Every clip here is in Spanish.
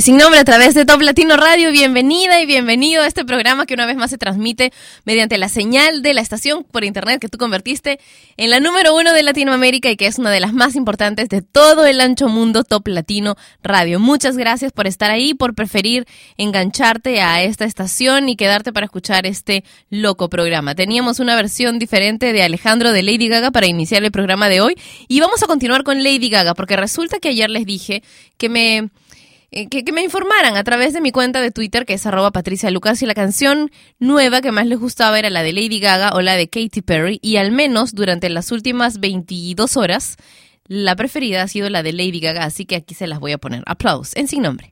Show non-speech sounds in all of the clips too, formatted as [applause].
Sin nombre a través de Top Latino Radio. Bienvenida y bienvenido a este programa que una vez más se transmite mediante la señal de la estación por internet que tú convertiste en la número uno de Latinoamérica y que es una de las más importantes de todo el ancho mundo Top Latino Radio. Muchas gracias por estar ahí, por preferir engancharte a esta estación y quedarte para escuchar este loco programa. Teníamos una versión diferente de Alejandro de Lady Gaga para iniciar el programa de hoy y vamos a continuar con Lady Gaga porque resulta que ayer les dije que me eh, que, me informaran a través de mi cuenta de Twitter, que es arroba Patricia Lucas, y la canción nueva que más les gustaba era la de Lady Gaga o la de Katy Perry, y al menos durante las últimas 22 horas, la preferida ha sido la de Lady Gaga, así que aquí se las voy a poner. Aplausos, en sin nombre.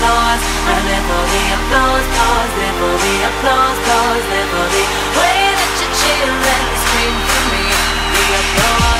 applause, running for the applause, pause, there for the applause, pause, there for the way that you cheer and scream for me, the applause.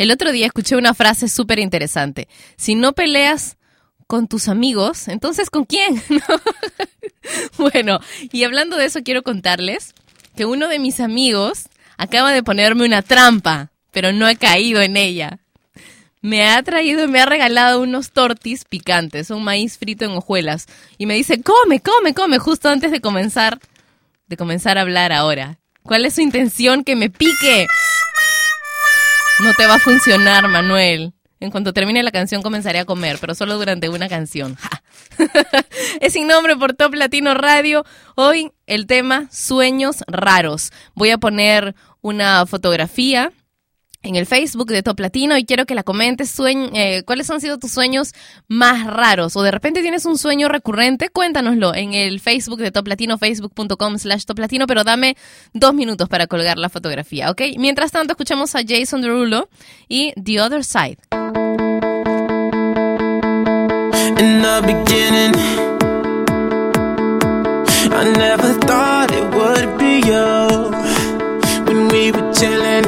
El otro día escuché una frase súper interesante. Si no peleas con tus amigos, entonces ¿con quién? [laughs] bueno, y hablando de eso, quiero contarles que uno de mis amigos acaba de ponerme una trampa, pero no he caído en ella. Me ha traído, me ha regalado unos tortis picantes, un maíz frito en hojuelas, y me dice, come, come, come, justo antes de comenzar, de comenzar a hablar ahora. ¿Cuál es su intención? Que me pique. No te va a funcionar, Manuel. En cuanto termine la canción comenzaré a comer, pero solo durante una canción. [laughs] Es sin nombre por Top Latino Radio. Hoy el tema Sueños Raros. Voy a poner una fotografía en el Facebook de Top Latino y quiero que la comentes eh, cuáles han sido tus sueños más raros o de repente tienes un sueño recurrente, cuéntanoslo en el Facebook de Top Latino, facebook.com slash Top Latino, pero dame dos minutos para colgar la fotografía, ¿ok? Mientras tanto escuchamos a Jason Derulo y The Other Side. in the beginning. I never thought it would be you when we were chilling,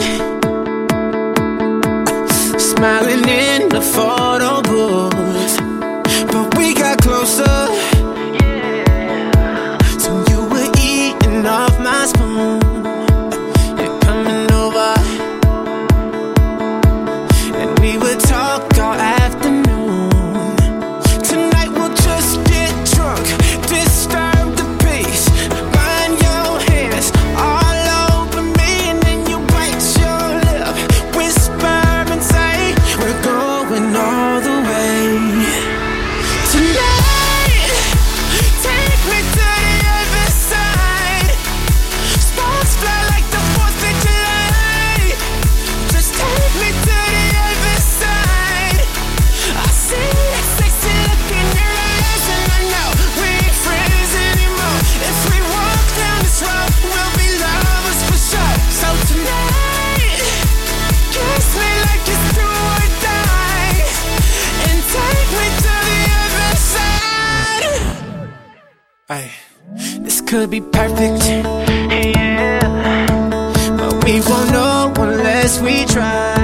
smiling in the photo This could be perfect, yeah, but we won't know unless we try.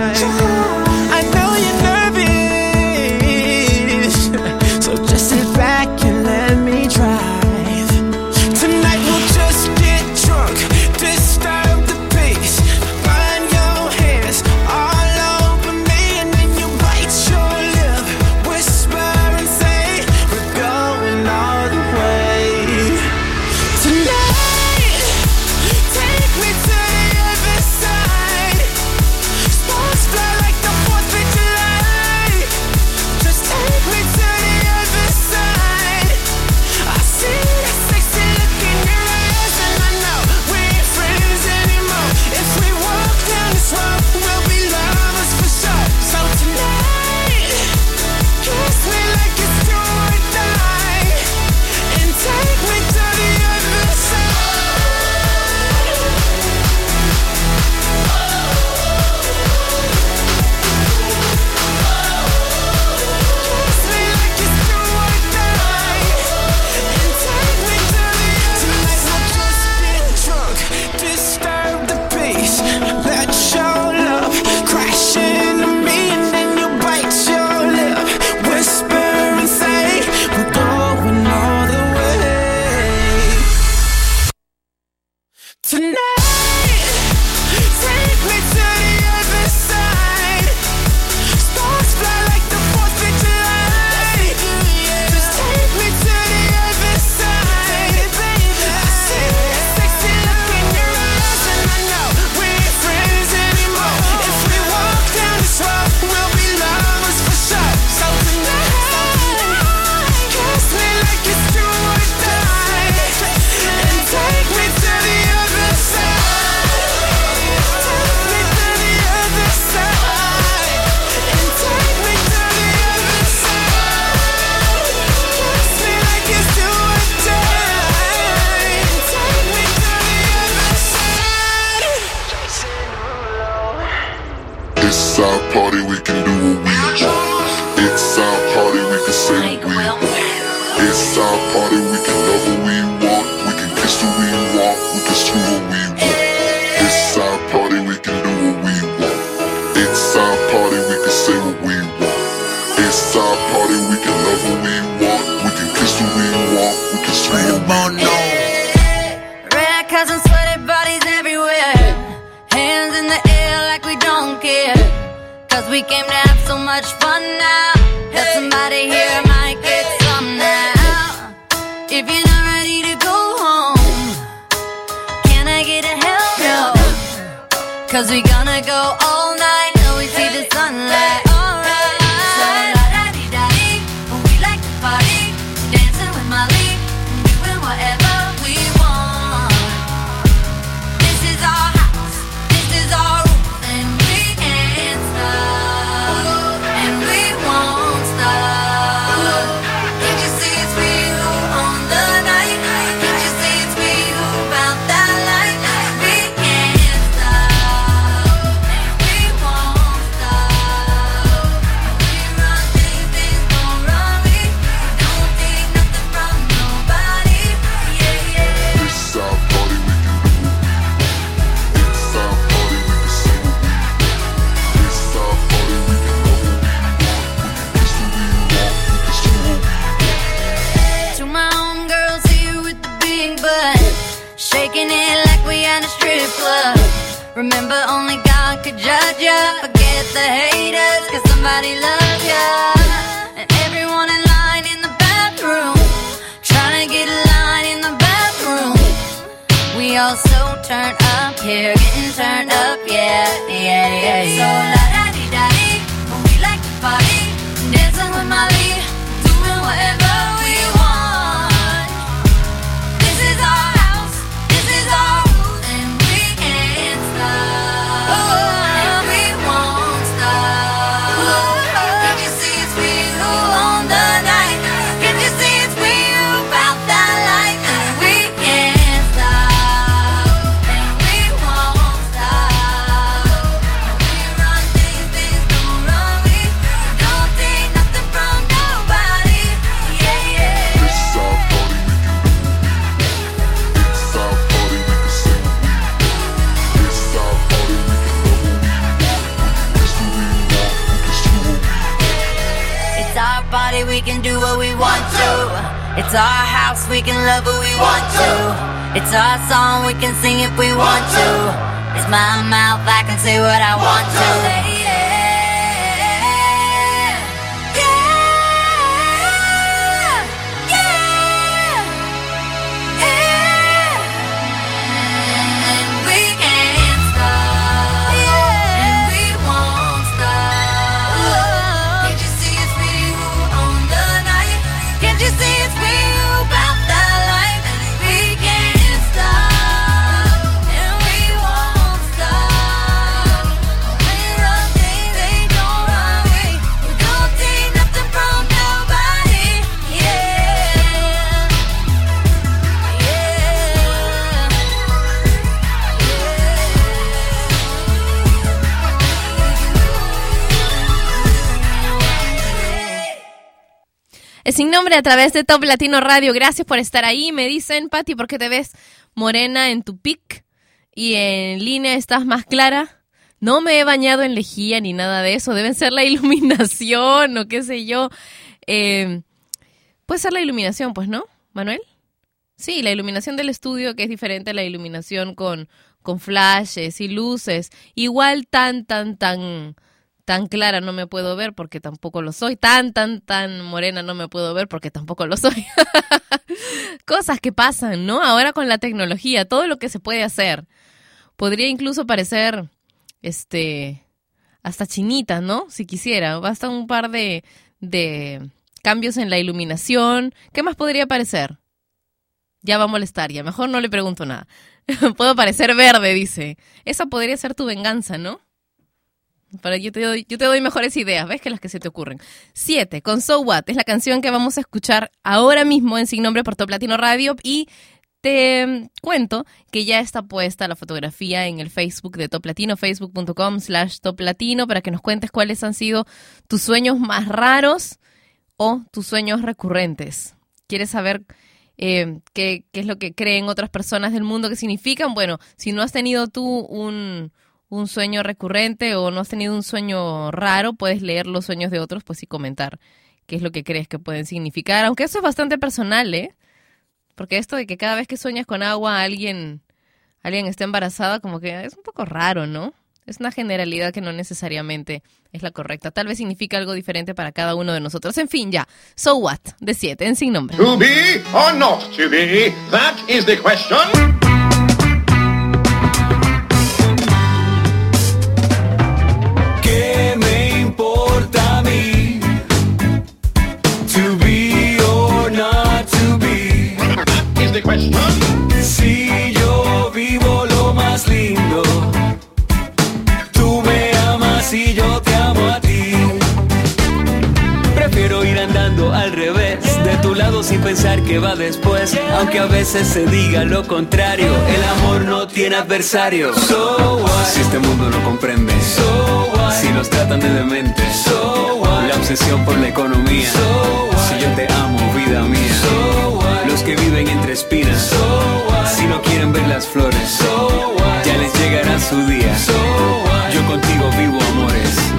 Say what I want A través de Top Latino Radio. Gracias por estar ahí. Me dicen, Patti, ¿por qué te ves morena en tu pic y en línea estás más clara? No me he bañado en lejía ni nada de eso. Deben ser la [laughs] iluminación o qué sé yo. Eh, puede ser la iluminación, pues, ¿no, Manuel? Sí, la iluminación del estudio, que es diferente a la iluminación con, con flashes y luces. Igual tan, tan, tan, tan clara no me puedo ver porque tampoco lo soy. Tan, tan, tan morena no me puedo ver porque tampoco lo soy. [laughs] Cosas que pasan, ¿no? Ahora con la tecnología, todo lo que se puede hacer. Podría incluso parecer, este, hasta chinita, ¿no? Si quisiera. Basta un par de, de cambios en la iluminación. ¿Qué más podría parecer? Ya va a molestar, ya mejor no le pregunto nada. [laughs] Puedo parecer verde, dice. Esa podría ser tu venganza, ¿no? Pero yo te, doy, yo te doy mejores ideas, ¿ves? Que las que se te ocurren. Siete, con So What, es la canción que vamos a escuchar ahora mismo en Sin Nombre por Top Latino Radio y te cuento que ya está puesta la fotografía en el Facebook de Top Latino, facebook.com slash Top Latino, para que nos cuentes cuáles han sido tus sueños más raros o tus sueños recurrentes. ¿Quieres saber eh, qué, qué es lo que creen otras personas del mundo que significan? Bueno, si no has tenido tú un, un sueño recurrente o no has tenido un sueño raro, puedes leer los sueños de otros pues y comentar qué es lo que crees que pueden significar, aunque eso es bastante personal, ¿eh? Porque esto de que cada vez que sueñas con agua alguien, alguien está embarazada, como que es un poco raro, ¿no? Es una generalidad que no necesariamente es la correcta. Tal vez significa algo diferente para cada uno de nosotros. En fin, ya. So what? De 7 en sin nombre. To be or not to be? That is the question. Sin pensar que va después. Aunque a veces se diga lo contrario, el amor no tiene adversario. So what? Si este mundo no comprende, so what? Si nos tratan de demente, so what? La obsesión por la economía, so what? Si yo te amo, vida mía, so what? Los que viven entre espinas, so what? Si no quieren ver las flores, so what? Ya les llegará su día, so what? Yo contigo vivo amores.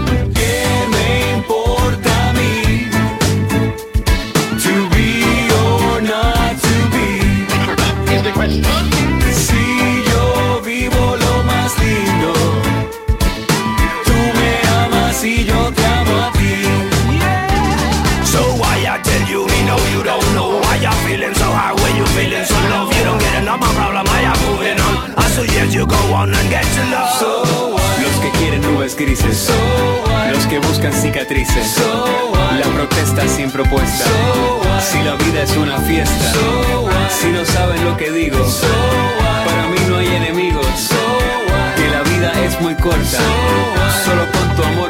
Go on and get to love. So what? Los que quieren nubes grises, so what? Los que buscan cicatrices, so what? La protesta sin propuesta, so what? Si la vida es una fiesta, so what? Si no saben lo que digo, so what? Para mí no hay enemigos, so what? Que la vida es muy corta, so what? Solo con tu amor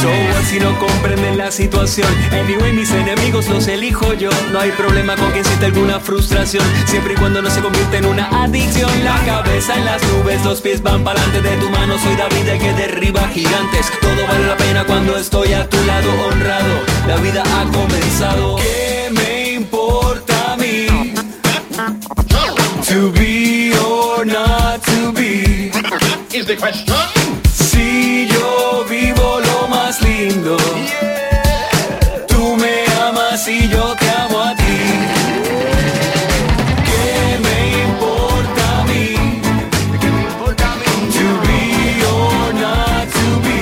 So what si no comprenden la situación Anyway, mis enemigos los elijo yo. No hay problema con quien siente alguna frustración Siempre y cuando no se convierta en una adicción. La cabeza en las nubes, los pies van para de tu mano Soy David el que derriba gigantes. Todo vale la pena cuando estoy a tu lado honrado. La vida ha comenzado. ¿Qué me importa a mí? To be or not to be Is the question. Lindo, tú me amas y yo te amo a ti. ¿Qué me importa a mí? To be or not to be.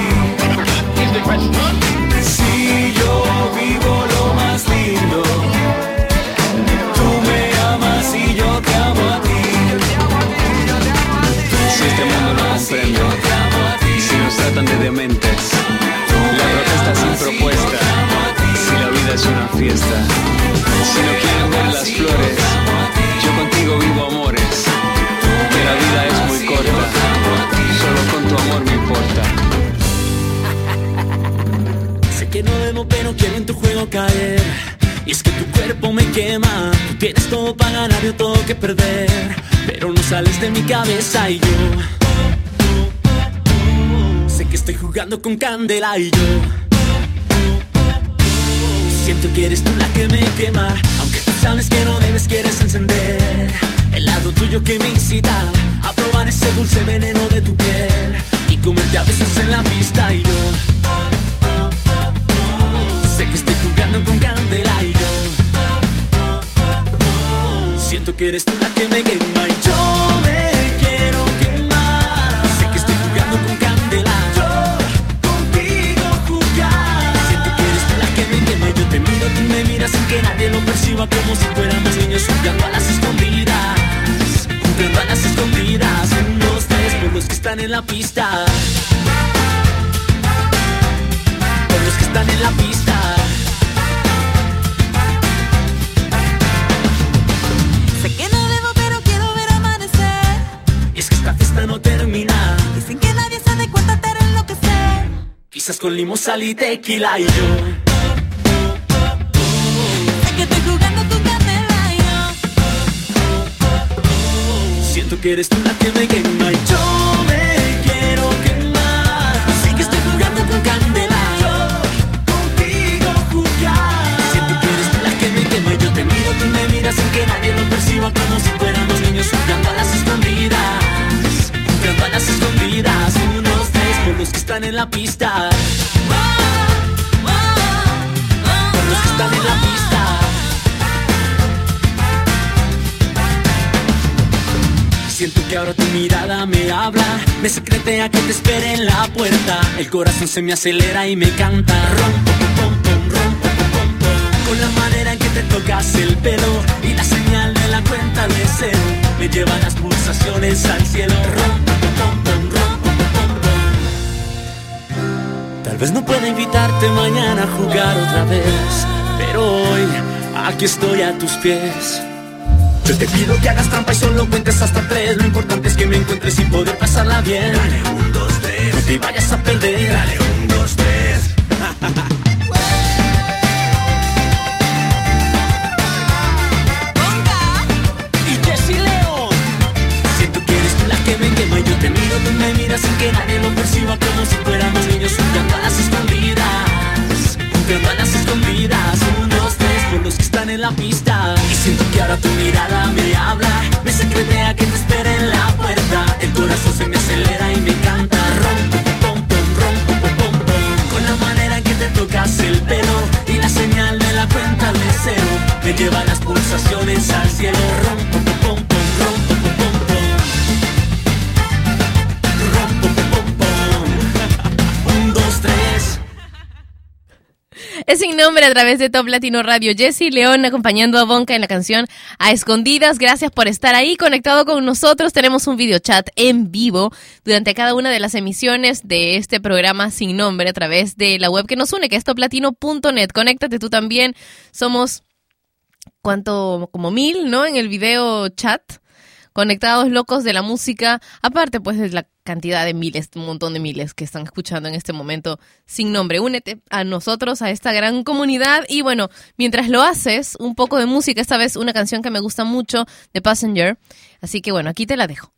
Si yo vivo lo más lindo, tú me amas y yo te amo a ti. Si este mundo no comprende, si nos tratan de dementes, si la vida es una fiesta, si no quieren ver las flores, yo contigo vivo amores, que la vida es muy corta, solo con tu amor me importa. [laughs] Sé que no debo, pero quiero en tu juego caer. Y es que tu cuerpo me quema. Tú tienes todo para ganar, yo todo que perder. Pero no sales de mi cabeza y yo. Sé que estoy jugando con candela y yo. Siento que eres tú la que me quema. Aunque tú sabes que no debes, quieres encender. El lado tuyo que me incita a probar ese dulce veneno de tu piel. Y comerte a besos en la pista y yo. Sé que estoy jugando con candela y yo Siento que eres tú la que me quema y yo Como si fuéramos niños jugando a las escondidas Jugando a las escondidas Unos tres por los que están en la pista por los que están en la pista. Sé que no debo, pero quiero ver amanecer. Y es que esta fiesta no termina. Sin que nadie se dé cuenta te enloquecer. Quizás con limón, sal y tequila y yo. Que eres tú la que me quema y yo me quiero quemar. Sé que estoy jugando con candela. Yo contigo jugar. Siento que eres tú la que me quema y yo te miro, tú me miras sin que nadie lo perciba como si fuéramos niños jugando a las escondidas. Jugando a las escondidas. Unos, tres, están en la pista. Que ahora tu mirada me habla, me secretea que te espere en la puerta. El corazón se me acelera y me canta. Rompo, rompo. Con la manera en que te tocas el pelo y la señal de la cuenta de cero me lleva las pulsaciones al cielo. Rompo. Tal vez no pueda invitarte mañana a jugar otra vez, pero hoy aquí estoy a tus pies. Yo te pido que hagas trampa y solo cuentes hasta tres. Lo importante es que me encuentres y poder pasarla bien. Dale un, dos, tres. No te vayas a perder. Dale un, dos, tres. [laughs] ahora tu mirada me habla. Me secretea que te espera en la puerta. El corazón se me acelera y me canta. Rompo, pom, pom, rompo, pom, pom, pom. Con la manera que te tocas el pelo y la señal de la cuenta de cero me lleva las pulsaciones sin nombre a través de Top Latino Radio. Jesse León acompañando a Bonca en la canción A Escondidas. Gracias por estar ahí conectado con nosotros. Tenemos un video chat en vivo durante cada una de las emisiones de este programa sin nombre a través de la web que nos une, que es toplatino.net. Conéctate tú también. Somos, ¿cuánto? Como mil, ¿no? En el video chat conectados locos de la música, aparte pues de la cantidad de miles, un montón de miles que están escuchando en este momento sin nombre. Únete a nosotros, a esta gran comunidad y bueno, mientras lo haces, un poco de música, esta vez una canción que me gusta mucho de Passenger, así que bueno, aquí te la dejo.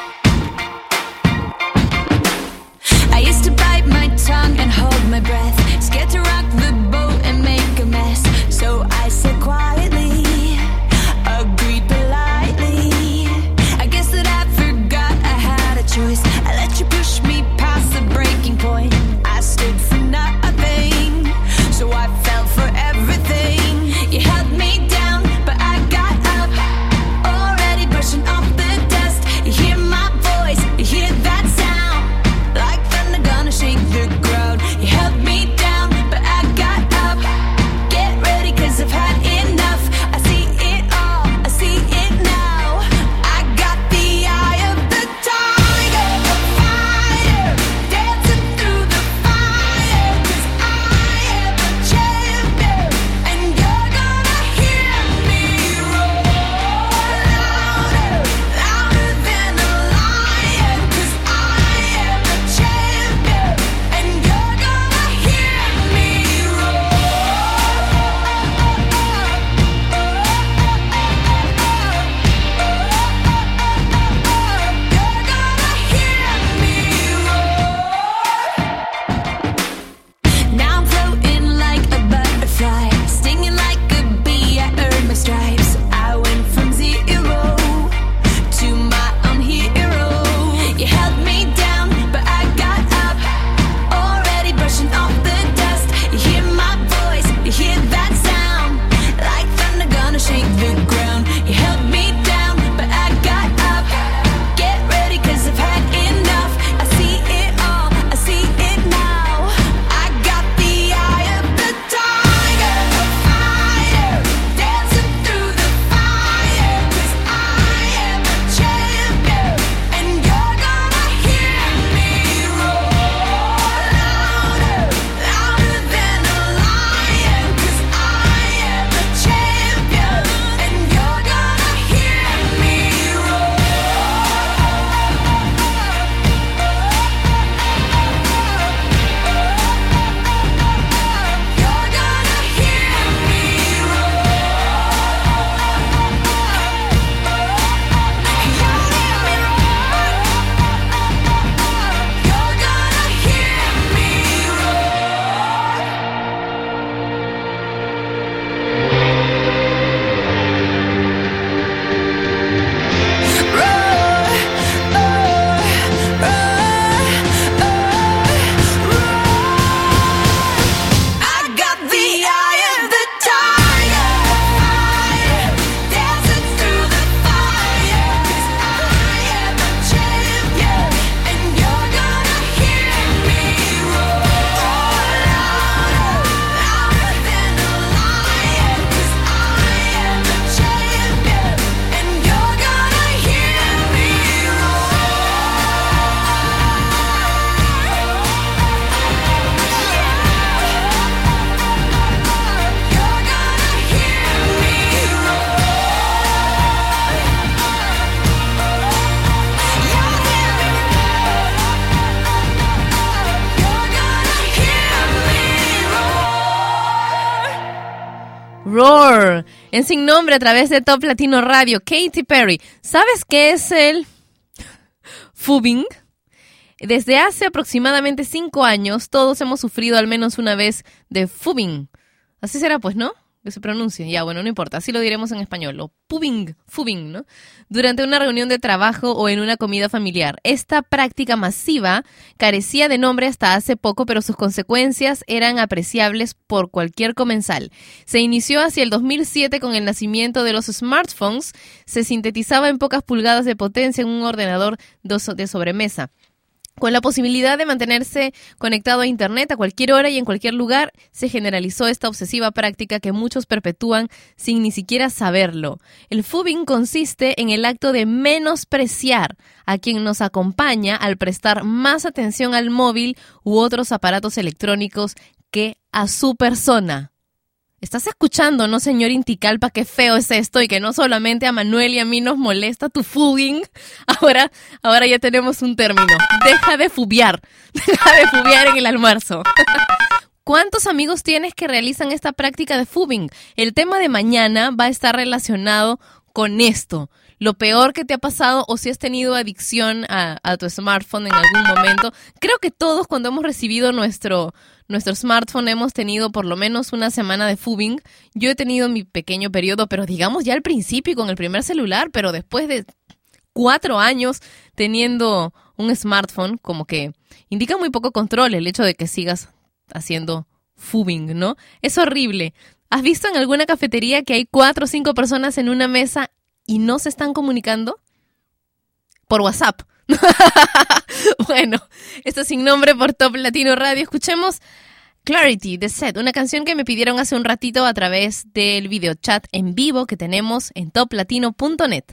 En Sin Nombre a través de Top Latino Radio, Katy Perry. ¿Sabes qué es el fubing? Desde hace aproximadamente cinco años todos hemos sufrido al menos una vez de fubing. Así será pues, ¿no? Que se pronuncia. Ya, bueno, no importa, así lo diremos en español. O pubing, fubing, ¿no? Durante una reunión de trabajo o en una comida familiar. Esta práctica masiva carecía de nombre hasta hace poco, pero sus consecuencias eran apreciables por cualquier comensal. Se inició hacia el 2007 con el nacimiento de los smartphones. Se sintetizaba en pocas pulgadas de potencia en un ordenador de sobremesa. Con la posibilidad de mantenerse conectado a Internet a cualquier hora y en cualquier lugar, se generalizó esta obsesiva práctica que muchos perpetúan sin ni siquiera saberlo. El fubing consiste en el acto de menospreciar a quien nos acompaña al prestar más atención al móvil u otros aparatos electrónicos que a su persona. ¿Estás escuchando, no, señor Inticalpa, qué feo es esto y que no solamente a Manuel y a mí nos molesta tu fubbing? [laughs] Ahora, ahora ya tenemos un término. Deja de fubiar. [laughs] Deja de fubiar en el almuerzo. [laughs] ¿Cuántos amigos tienes que realizan esta práctica de fubbing? El tema de mañana va a estar relacionado con esto. Lo peor que te ha pasado o si has tenido adicción a, tu smartphone en algún momento. Creo que todos cuando hemos recibido nuestro, nuestro smartphone hemos tenido por lo menos una semana de fubbing. Yo he tenido mi pequeño periodo, pero digamos ya al principio con el primer celular, pero después de cuatro años teniendo un smartphone, como que indica muy poco control el hecho de que sigas haciendo fubbing, ¿no? Es horrible. ¿Has visto en alguna cafetería que hay cuatro o cinco personas en una mesa y no se están comunicando? Por WhatsApp. [laughs] bueno, esto sin nombre por Top Latino Radio. Escuchemos Clarity de Set, una canción que me pidieron hace un ratito a través del video chat en vivo que tenemos en toplatino.net.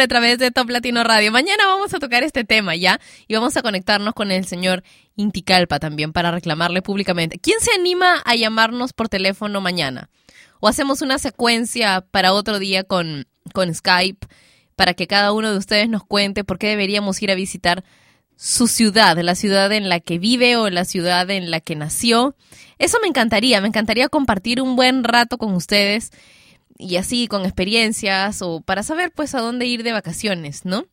a través de Top Latino Radio. Mañana vamos a tocar este tema ya y vamos a conectarnos con el señor Inticalpa también para reclamarle públicamente. ¿Quién se anima a llamarnos por teléfono mañana? O hacemos una secuencia para otro día con, con Skype para que cada uno de ustedes nos cuente por qué deberíamos ir a visitar su ciudad, la ciudad en la que vive o la ciudad en la que nació. Eso me encantaría, me encantaría compartir un buen rato con ustedes y así con experiencias o para saber pues a dónde ir de vacaciones, ¿no?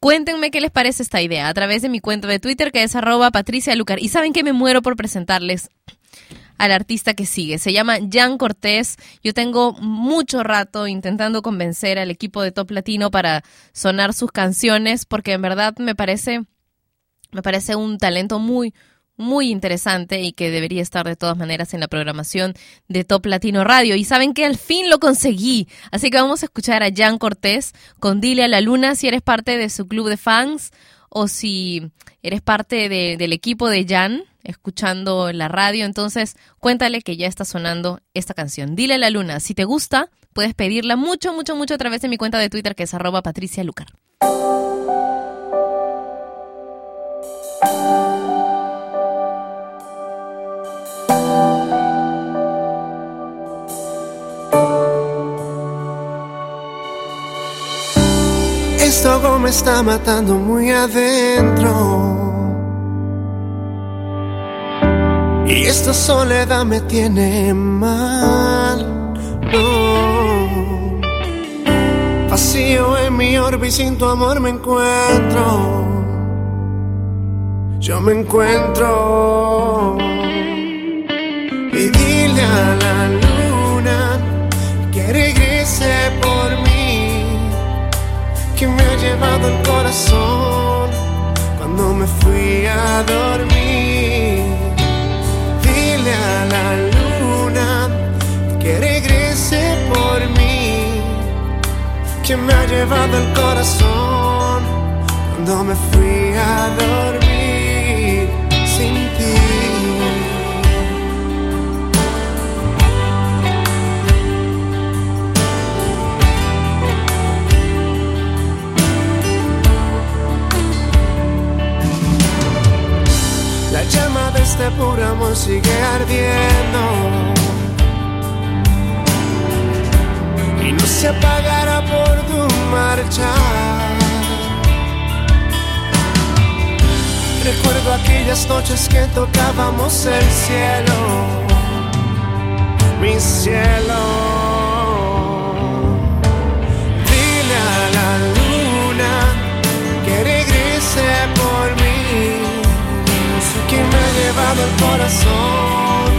Cuéntenme qué les parece esta idea a través de mi cuenta de Twitter que es arroba Patricia Lucar. Y saben que me muero por presentarles al artista que sigue. Se llama Jan Cortés. Yo tengo mucho rato intentando convencer al equipo de Top Latino para sonar sus canciones porque en verdad me parece, me parece un talento muy, muy interesante y que debería estar de todas maneras en la programación de Top Latino Radio. Y saben que al fin lo conseguí. Así que vamos a escuchar a Jan Cortés con Dile a la Luna si eres parte de su club de fans o si eres parte de- del equipo de Jan escuchando la radio. Entonces cuéntale que ya está sonando esta canción. Dile a la Luna. Si te gusta, puedes pedirla mucho, mucho, mucho a través de mi cuenta de Twitter que es arroba Patricia Esto como me está matando muy adentro. Y esta soledad me tiene mal. No. Vacío en mi orbe y sin tu amor me encuentro. Yo me encuentro. Y dile a la luna que regrese por que me ha llevado el corazón cuando me fui a dormir. Dile a la luna que regrese por mí, que me ha llevado el corazón cuando me fui a dormir sigue ardiendo y no se apagará por tu marcha. Recuerdo aquellas noches que tocábamos el cielo, mi cielo. Llevado el corazón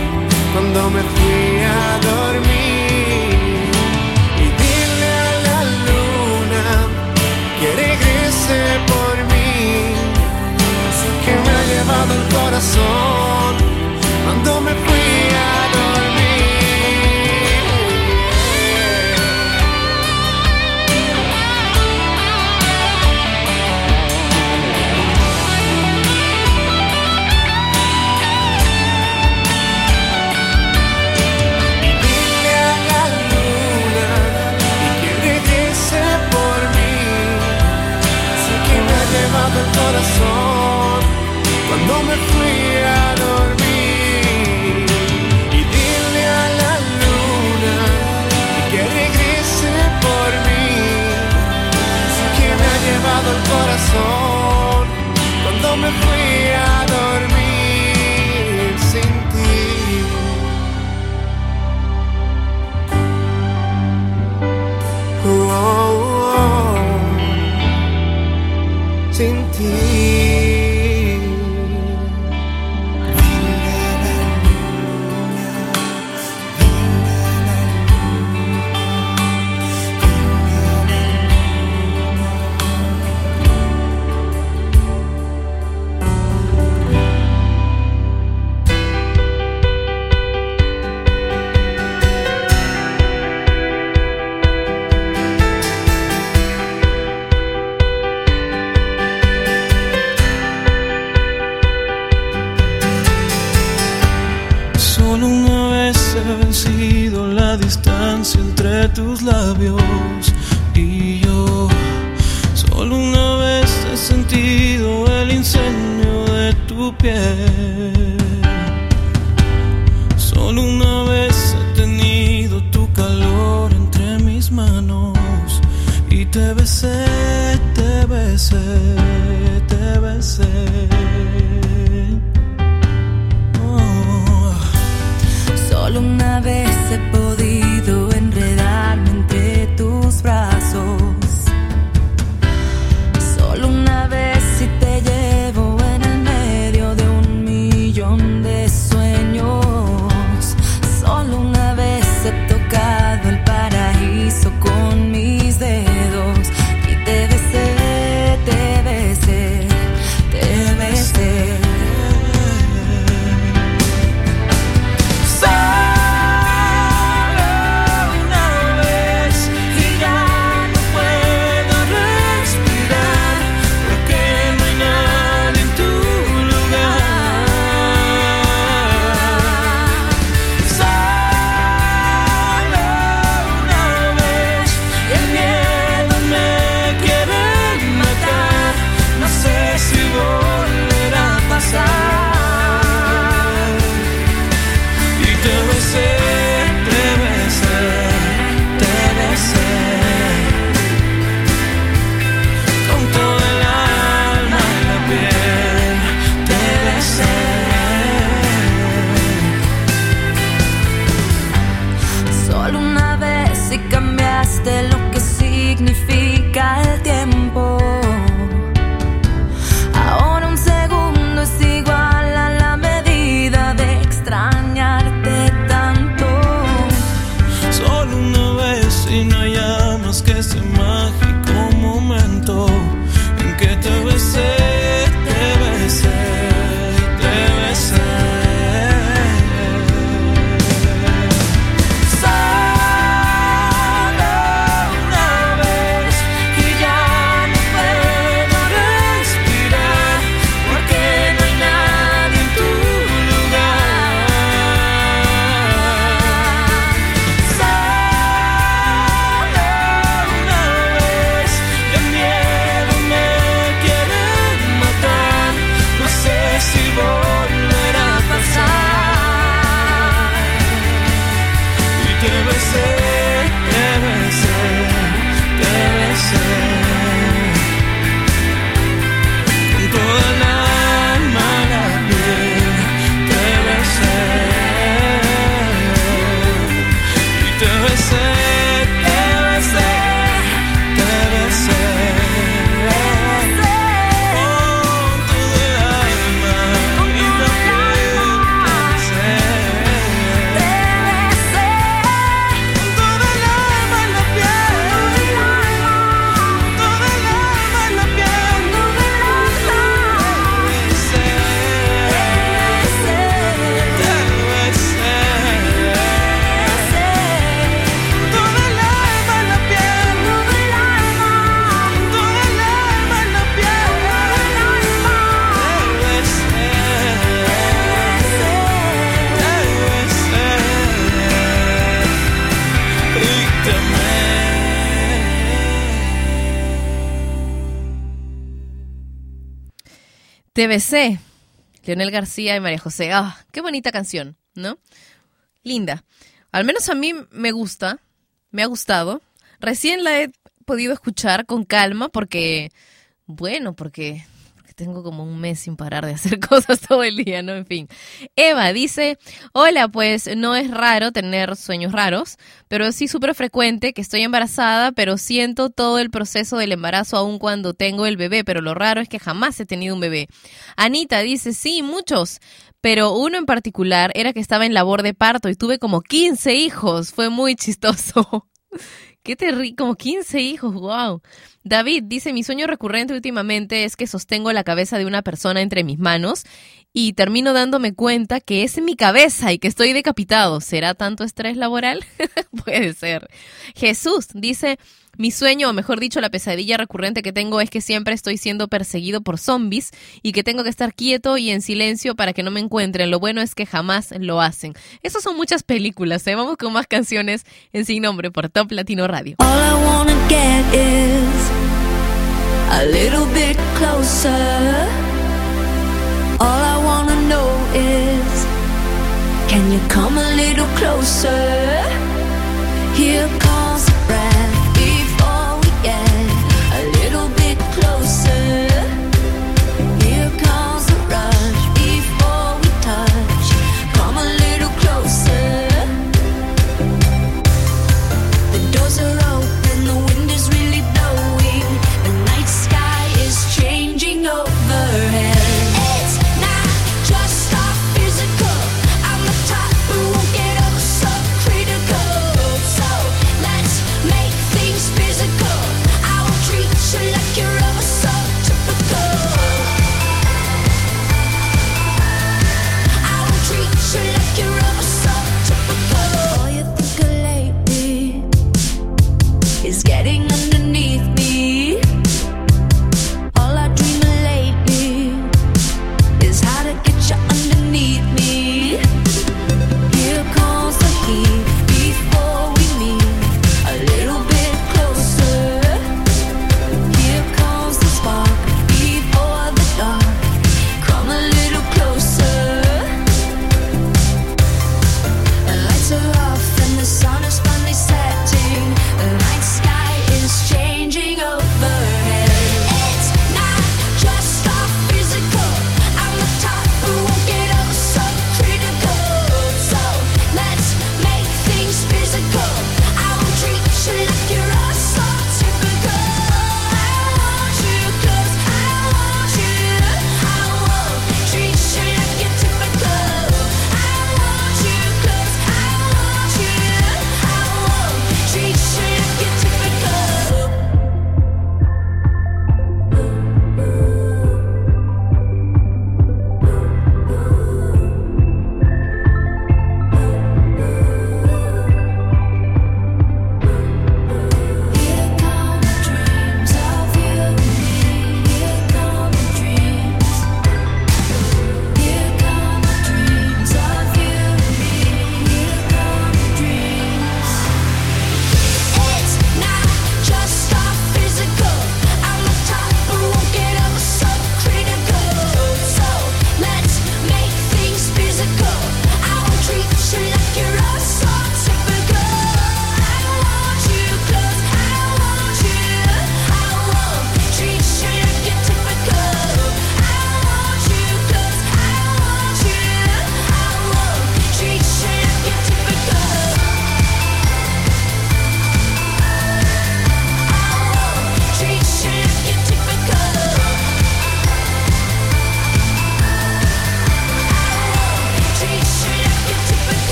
cuando me fui a dormir. Y dile a la luna que regrese por mí, que me ha llevado el corazón cuando me fui el labios Besé. Leonel García y María José. Ah, qué bonita canción, ¿no? Linda. Al menos a mí me gusta, me ha gustado. Recién la he podido escuchar con calma porque, bueno, porque tengo como un mes sin parar de hacer [laughs] cosas todo el día, ¿no? En fin. Eva dice, hola, pues no es raro tener sueños raros, pero sí súper frecuente que estoy embarazada, pero siento todo el proceso del embarazo aún cuando tengo el bebé, pero lo raro es que jamás he tenido un bebé. Anita dice, sí, muchos, pero uno en particular era que estaba en labor de parto y tuve como 15 hijos. Fue muy chistoso. [laughs] Qué terrible, como 15 hijos, wow. David dice, mi sueño recurrente últimamente es que sostengo la cabeza de una persona entre mis manos y termino dándome cuenta que es mi cabeza y que estoy decapitado. ¿Será tanto estrés laboral? [laughs] Puede ser. Jesús dice, mi sueño, o mejor dicho, la pesadilla recurrente que tengo es que siempre estoy siendo perseguido por zombies y que tengo que estar quieto y en silencio para que no me encuentren. Lo bueno es que jamás lo hacen. Esas son muchas películas, ¿eh? Vamos con más canciones en Sin Nombre por Top Latino Radio. All I wanna get is a little bit closer. All I wanna know is can you come a little closer? Here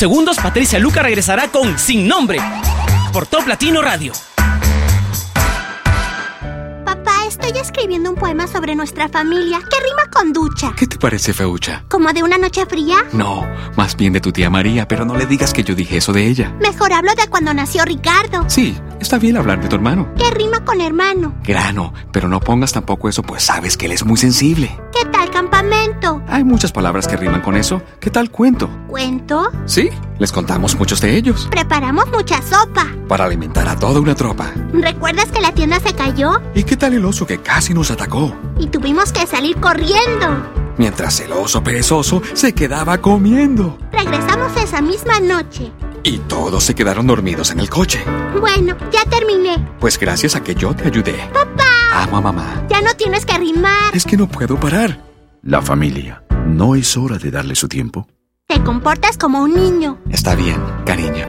segundos Patricia Luca regresará con Sin Nombre por Top Latino Radio. Papá, estoy escribiendo un poema sobre nuestra familia que rima con ducha. ¿Qué te parece, Feucha? ¿Como de una noche fría? No, más bien de tu tía María, pero no le digas que yo dije eso de ella. Mejor hablo de cuando nació Ricardo. Sí, está bien hablar de tu hermano. Que rima con hermano. Grano, pero no pongas tampoco eso, pues sabes que él es muy sensible. Hay muchas palabras que riman con eso. ¿Qué tal cuento? ¿Cuento? Sí, les contamos muchos de ellos. Preparamos mucha sopa. Para alimentar a toda una tropa. ¿Recuerdas que la tienda se cayó? ¿Y qué tal el oso que casi nos atacó? Y tuvimos que salir corriendo. Mientras el oso perezoso se quedaba comiendo. Regresamos esa misma noche. Y todos se quedaron dormidos en el coche. Bueno, ya terminé. Pues gracias a que yo te ayudé. ¡Papá! Amo a mamá. Ya no tienes que rimar. Es que no puedo parar. La familia. ¿No es hora de darle su tiempo? Te comportas como un niño. Está bien, cariño.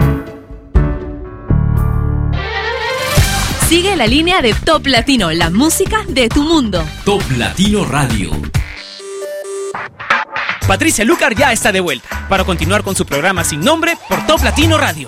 Sigue la línea de Top Latino, la música de tu mundo. Top Latino Radio. Patricia Lucar ya está de vuelta para continuar con su programa sin nombre por Top Latino Radio.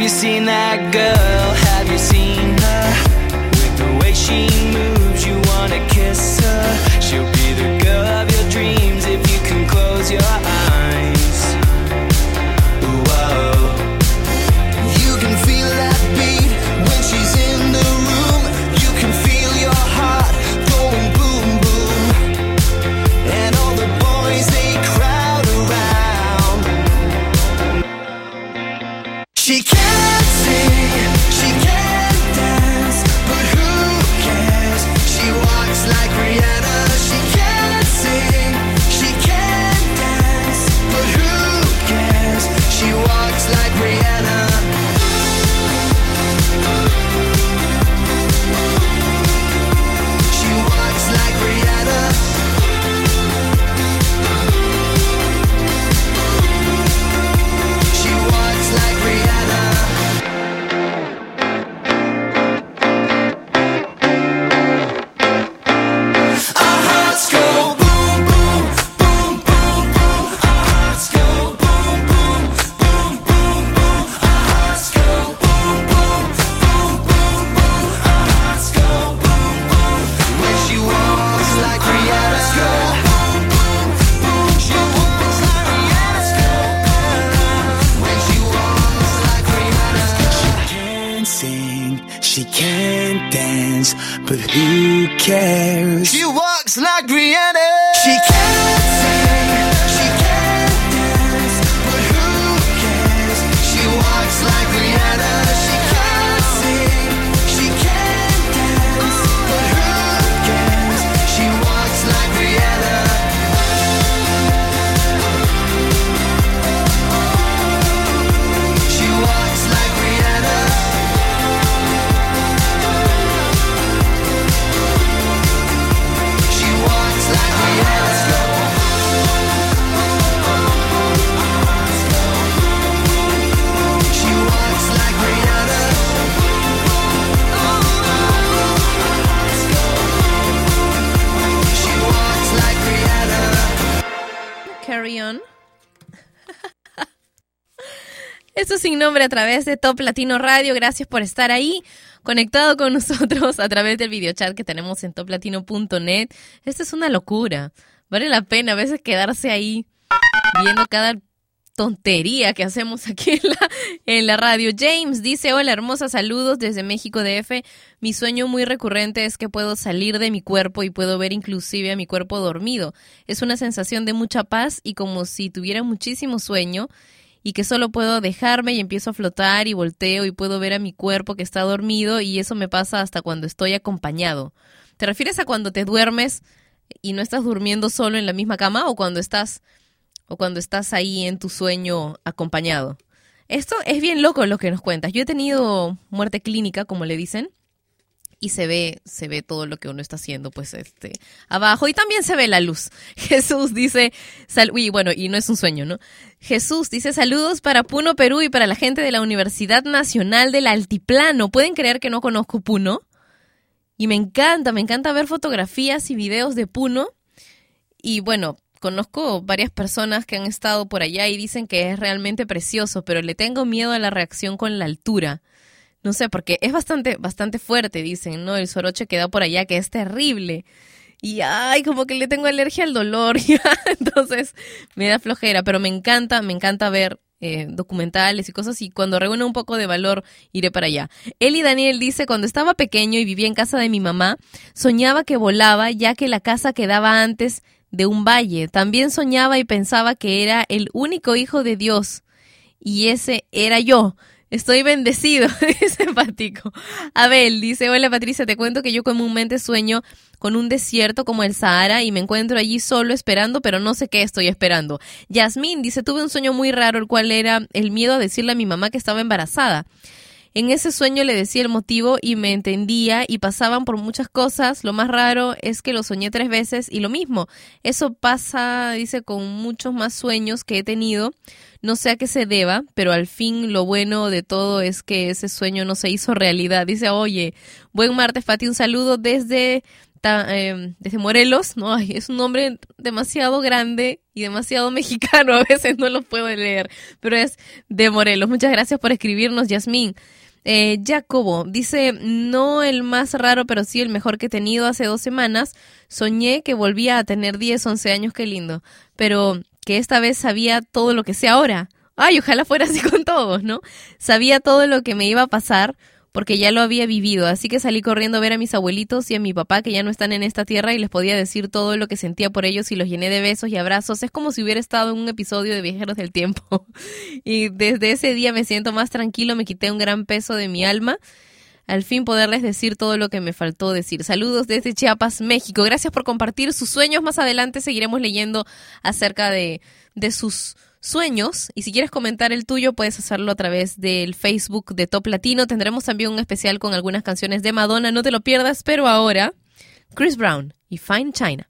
You seen that girl? Sin nombre a través de Top Latino Radio. Gracias por estar ahí, conectado con [laughs] nosotros a través del videochat que tenemos en toplatino.net. Esto es una locura. Vale la pena a veces quedarse ahí viendo cada tontería que hacemos aquí en la, en la radio. James dice, hola hermosa, saludos desde México DF. Mi sueño muy recurrente es que puedo salir de mi cuerpo y puedo ver inclusive a mi cuerpo dormido. Es una sensación de mucha paz y como si tuviera muchísimo sueño y que solo puedo dejarme y empiezo a flotar y volteo y puedo ver a mi cuerpo que está dormido y eso me pasa hasta cuando estoy acompañado. ¿Te refieres a cuando te duermes y no estás durmiendo solo en la misma cama o cuando estás o cuando estás ahí en tu sueño acompañado? Esto es bien loco lo que nos cuentas. Yo he tenido muerte clínica, como le dicen, y se ve, se ve todo lo que uno está haciendo, pues, este, abajo, y también se ve la luz. [laughs] Jesús dice, sal uy, bueno, y no es un sueño, ¿no? Jesús dice, saludos para Puno, Perú, y para la gente de la Universidad Nacional del Altiplano. ¿Pueden creer que no conozco Puno? Y me encanta, me encanta ver fotografías y videos de Puno. Y bueno, conozco varias personas que han estado por allá y dicen que es realmente precioso, pero le tengo miedo a la reacción con la altura. No sé, porque es bastante, bastante fuerte, dicen, ¿no? El soroche que da por allá, que es terrible. Y ay, como que le tengo alergia al dolor, [laughs] ya. Entonces me da flojera, pero me encanta, me encanta ver eh, documentales y cosas y cuando reúne un poco de valor iré para allá. Eli Daniel dice, cuando estaba pequeño y vivía en casa de mi mamá, soñaba que volaba ya que la casa quedaba antes de un valle. También soñaba y pensaba que era el único hijo de Dios y ese era yo. Estoy bendecido, [laughs] es empático. Abel dice, hola Patricia, te cuento que yo comúnmente sueño con un desierto como el Sahara y me encuentro allí solo esperando, pero no sé qué estoy esperando. Yasmín dice, tuve un sueño muy raro, el cual era el miedo a decirle a mi mamá que estaba embarazada. En ese sueño le decía el motivo y me entendía y pasaban por muchas cosas. Lo más raro es que lo soñé tres veces y lo mismo. Eso pasa, dice, con muchos más sueños que he tenido. No sé a qué se deba, pero al fin lo bueno de todo es que ese sueño no se hizo realidad. Dice, oye, buen martes, Fati, un saludo desde, ta- eh, desde Morelos. No, ay, es un nombre demasiado grande y demasiado [laughs] mexicano. A veces no lo puedo leer, pero es de Morelos. Muchas gracias por escribirnos, Yasmín. Eh, Jacobo dice, no el más raro, pero sí el mejor que he tenido hace dos semanas. Soñé que volvía a tener 10, 11 años, qué lindo. Pero que esta vez sabía todo lo que sé ahora. Ay, ojalá fuera así [laughs] con todos, ¿no? Sabía todo lo que me iba a pasar porque ya lo había vivido, así que salí corriendo a ver a mis abuelitos y a mi papá que ya no están en esta tierra y les podía decir todo lo que sentía por ellos y los llené de besos y abrazos. Es como si hubiera estado en un episodio de Viajeros del Tiempo. [laughs] Y desde ese día me siento más tranquilo, me quité un gran peso de mi alma. Al fin poderles decir todo lo que me faltó decir. Saludos desde Chiapas, México. Gracias por compartir sus sueños. Más adelante seguiremos leyendo acerca de, de sus sueños. Y si quieres comentar el tuyo, puedes hacerlo a través del Facebook de Top Latino. Tendremos también un especial con algunas canciones de Madonna. No te lo pierdas, pero ahora, Chris Brown y Fine China.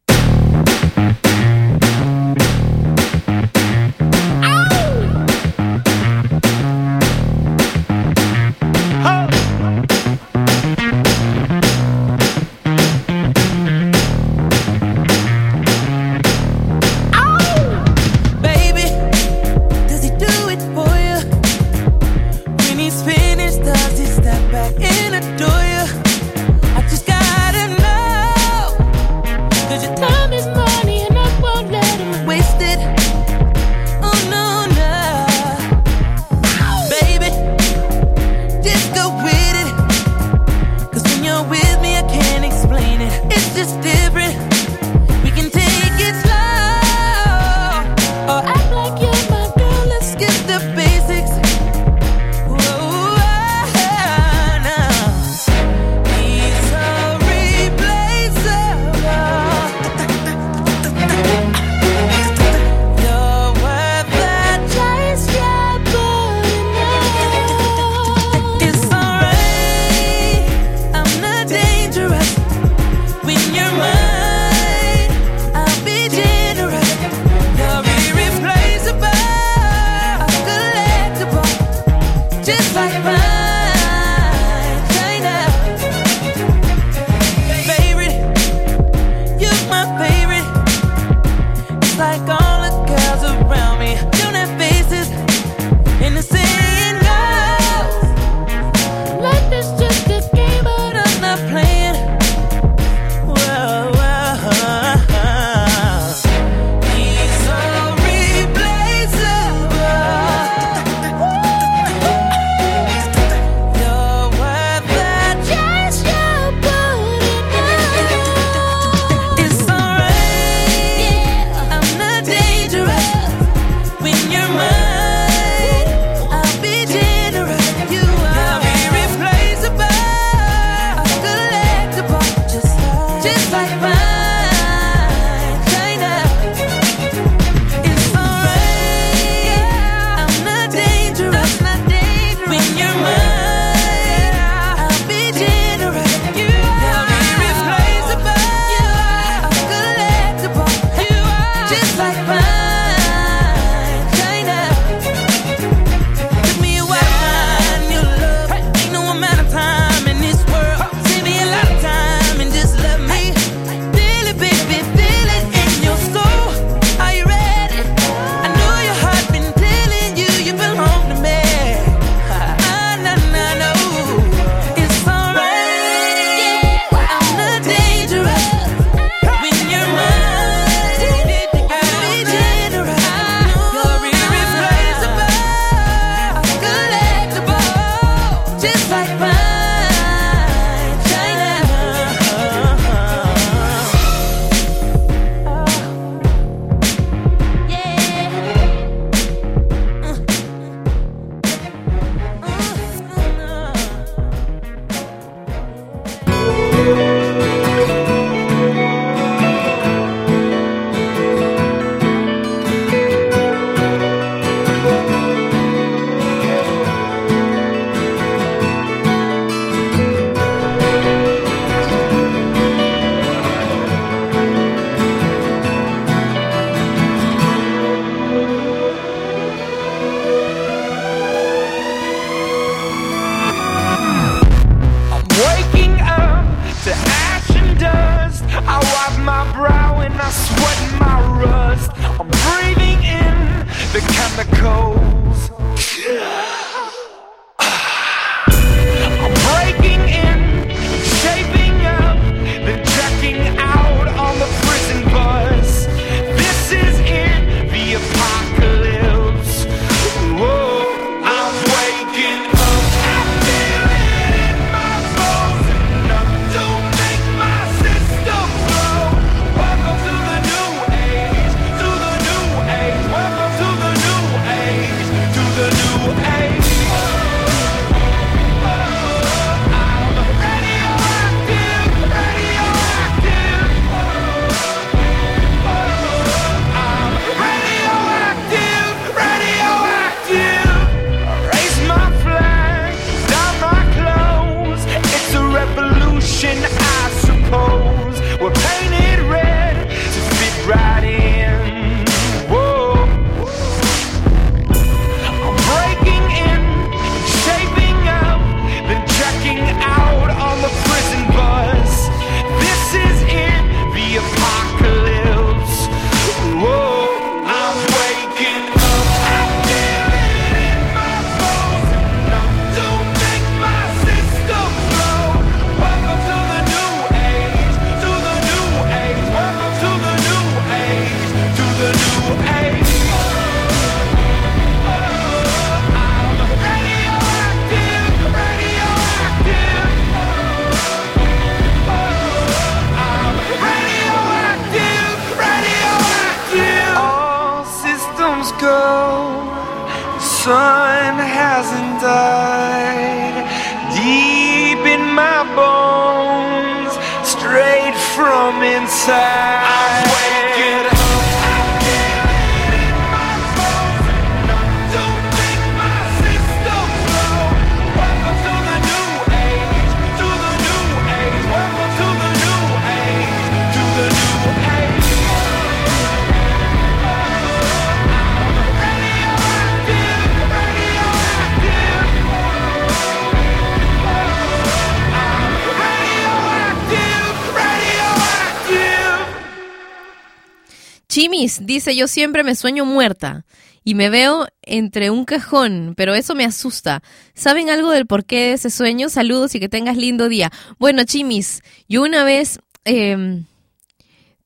Dice, yo siempre me sueño muerta y me veo entre un cajón, pero eso me asusta. ¿Saben algo del porqué de ese sueño? Saludos y que tengas lindo día. Bueno, Chimis, yo una vez em,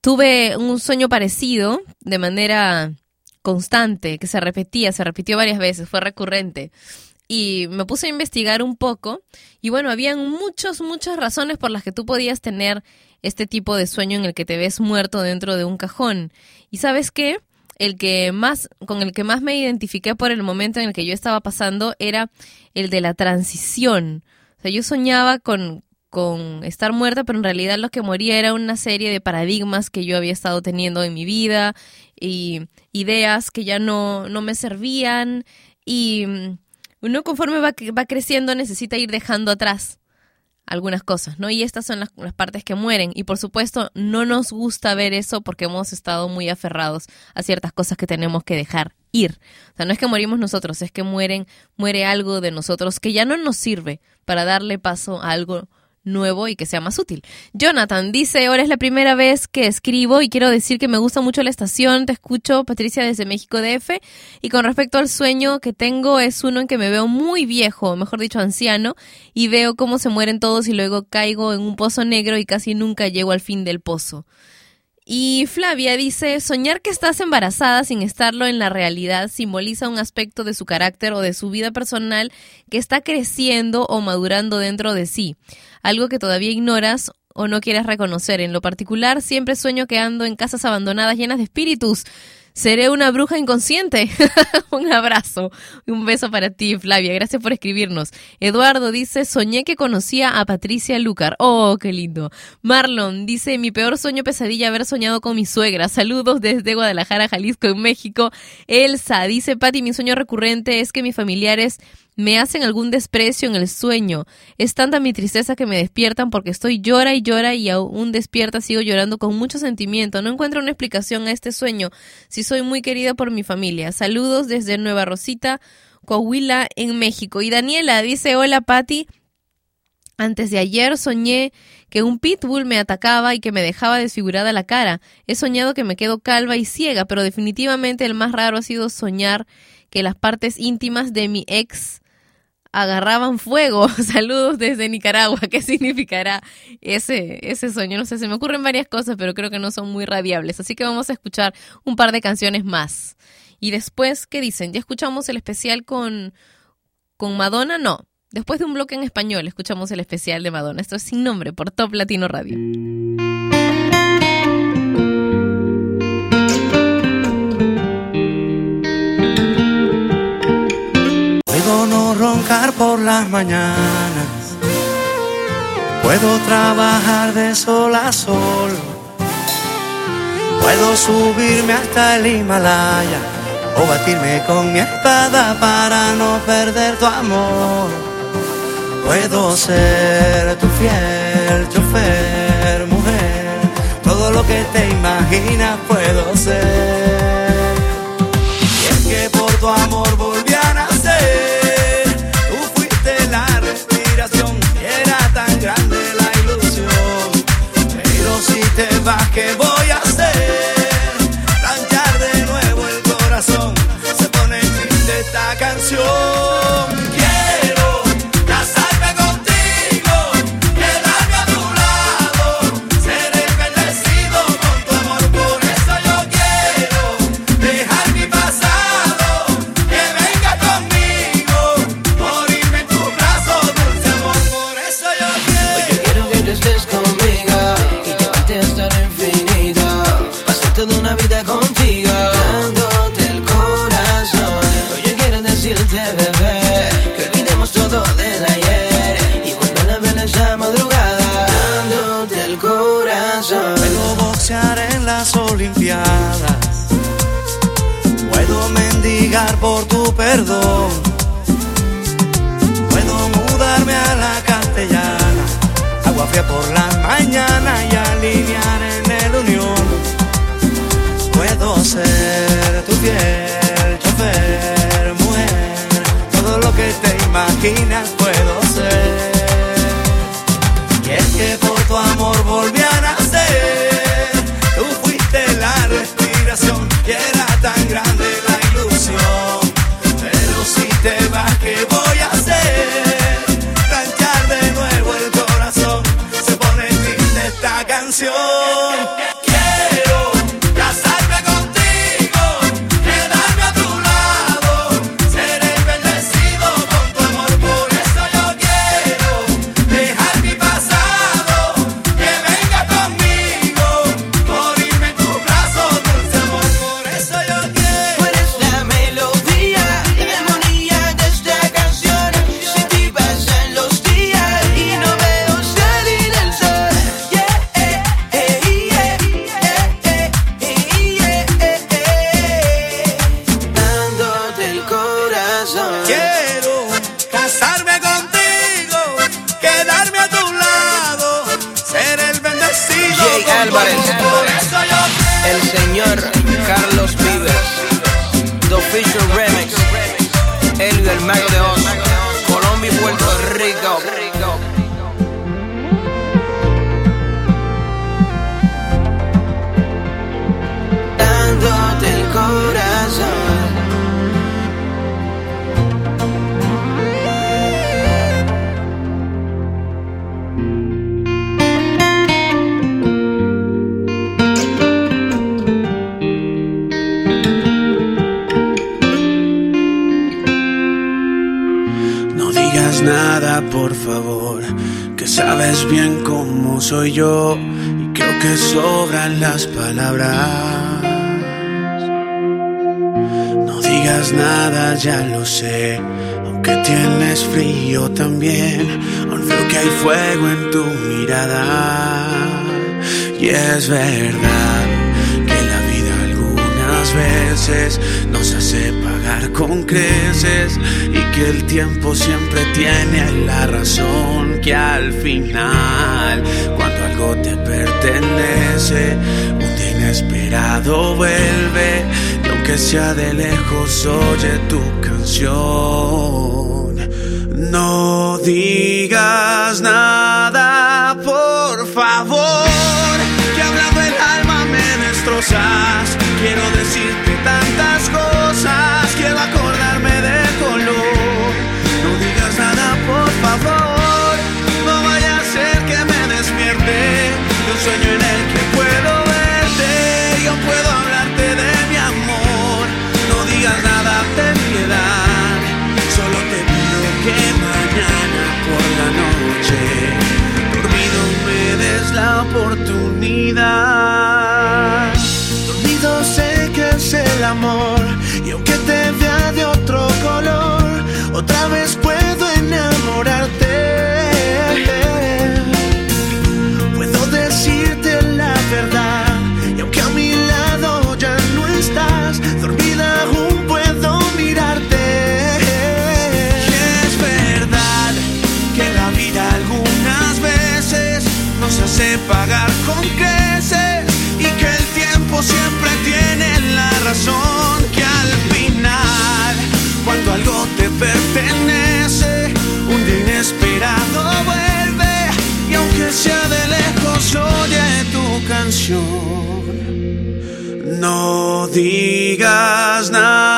tuve un sueño parecido de manera constante, que se repetía, se repitió varias veces, fue recurrente. Y me puse a investigar un poco y bueno, habían muchas, muchas razones por las que tú podías tener este tipo de sueño en el que te ves muerto dentro de un cajón. ¿Y sabes qué? El que más, con el que más me identifiqué por el momento en el que yo estaba pasando era el de la transición. O sea, yo soñaba con, con estar muerta, pero en realidad lo que moría era una serie de paradigmas que yo había estado teniendo en mi vida y ideas que ya no, no me servían y mm, uno conforme va, va creciendo necesita ir dejando atrás algunas cosas, ¿no? Y estas son las, las, partes que mueren. Y por supuesto, no nos gusta ver eso porque hemos estado muy aferrados a ciertas cosas que tenemos que dejar ir. O sea, no es que morimos nosotros, es que mueren, muere algo de nosotros que ya no nos sirve para darle paso a algo nuevo y que sea más útil. Jonathan dice, ahora es la primera vez que escribo y quiero decir que me gusta mucho la estación, te escucho Patricia desde México DF y con respecto al sueño que tengo es uno en que me veo muy viejo, mejor dicho anciano, y veo cómo se mueren todos y luego caigo en un pozo negro y casi nunca llego al fin del pozo. Y Flavia dice, soñar que estás embarazada sin estarlo en la realidad simboliza un aspecto de su carácter o de su vida personal que está creciendo o madurando dentro de sí, algo que todavía ignoras o no quieres reconocer. En lo particular, siempre sueño que ando en casas abandonadas llenas de espíritus. Seré una bruja inconsciente. [laughs] un abrazo y un beso para ti, Flavia. Gracias por escribirnos. Eduardo dice, soñé que conocía a Patricia Lucar. Oh, qué lindo. Marlon dice, mi peor sueño pesadilla haber soñado con mi suegra. Saludos desde Guadalajara, Jalisco, en México. Elsa dice, Pati, mi sueño recurrente es que mis familiares me hacen algún desprecio en el sueño. Es tanta mi tristeza que me despiertan porque estoy llora y llora y aún despierta sigo llorando con mucho sentimiento. No encuentro una explicación a este sueño. Si soy muy querida por mi familia. Saludos desde Nueva Rosita, Coahuila, en México. Y Daniela dice, hola Patti. Antes de ayer soñé que un pitbull me atacaba y que me dejaba desfigurada la cara. He soñado que me quedo calva y ciega, pero definitivamente el más raro ha sido soñar que las partes íntimas de mi ex agarraban fuego. [laughs] Saludos desde Nicaragua. ¿Qué significará ese, ese sueño? No sé, se me ocurren varias cosas, pero creo que no son muy radiables. Así que vamos a escuchar un par de canciones más. Y después, ¿qué dicen? ¿Ya escuchamos el especial con, con Madonna? No. Después de un bloque en español, escuchamos el especial de Madonna. Esto es sin nombre por Top Latino Radio. Puedo no roncar por las mañanas. Puedo trabajar de sol a sol. Puedo subirme hasta el Himalaya o batirme con mi espada para no perder tu amor. Puedo ser tu fiel chofer, mujer. Todo lo que te imaginas puedo ser. ¿Qué voy a hacer? Planchar de nuevo el corazón. Se pone triste esta canción. Puedo mendigar por tu perdón. Puedo mudarme a la castellana. Agua fría por la mañana y alinear en el unión. Puedo ser tu fiel chofer, mujer. Todo lo que te imaginas puedo. es verdad que la vida algunas veces nos hace pagar con creces y que el tiempo siempre tiene la razón que al final cuando algo te pertenece un día inesperado vuelve y aunque sea de lejos oye tu canción. No digas nada puedo enamorarte. Puedo decirte la verdad. Y aunque a mi lado ya no estás, dormida aún puedo mirarte. Y es verdad que la vida algunas veces nos hace pagar con creces. Y que el tiempo siempre tiene la razón que al final, cuando algo te pertenece, No digas nada.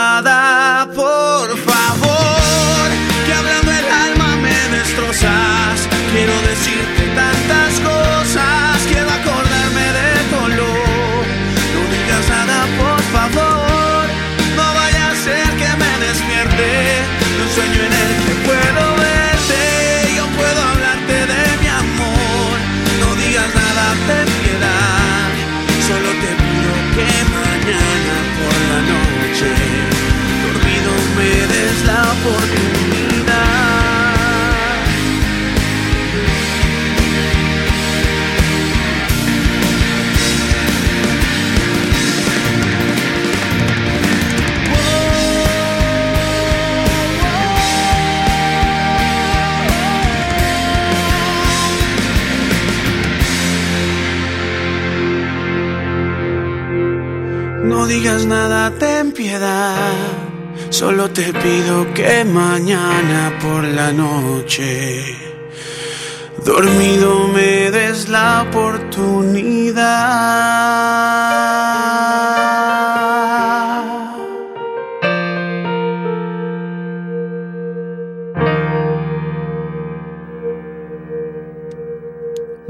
Solo te pido que mañana por la noche, dormido me des la oportunidad.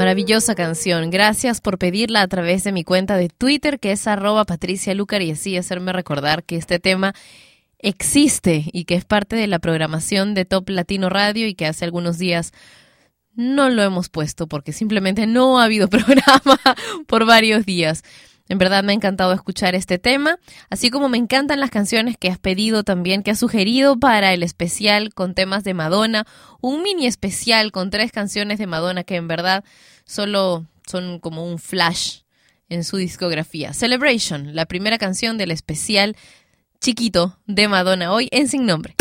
Maravillosa canción. Gracias por pedirla a través de mi cuenta de Twitter, que es arroba Patricia Lucar, y así hacerme recordar que este tema existe y que es parte de la programación de Top Latino Radio y que hace algunos días no lo hemos puesto porque simplemente no ha habido [laughs] programa por varios días. En verdad me ha encantado escuchar este tema, así como me encantan las canciones que has pedido también, que has sugerido para el especial con temas de Madonna, un mini especial con tres canciones de Madonna que en verdad solo son como un flash en su discografía. Celebration, la primera canción del especial chiquito de Madonna hoy en Sin Nombre.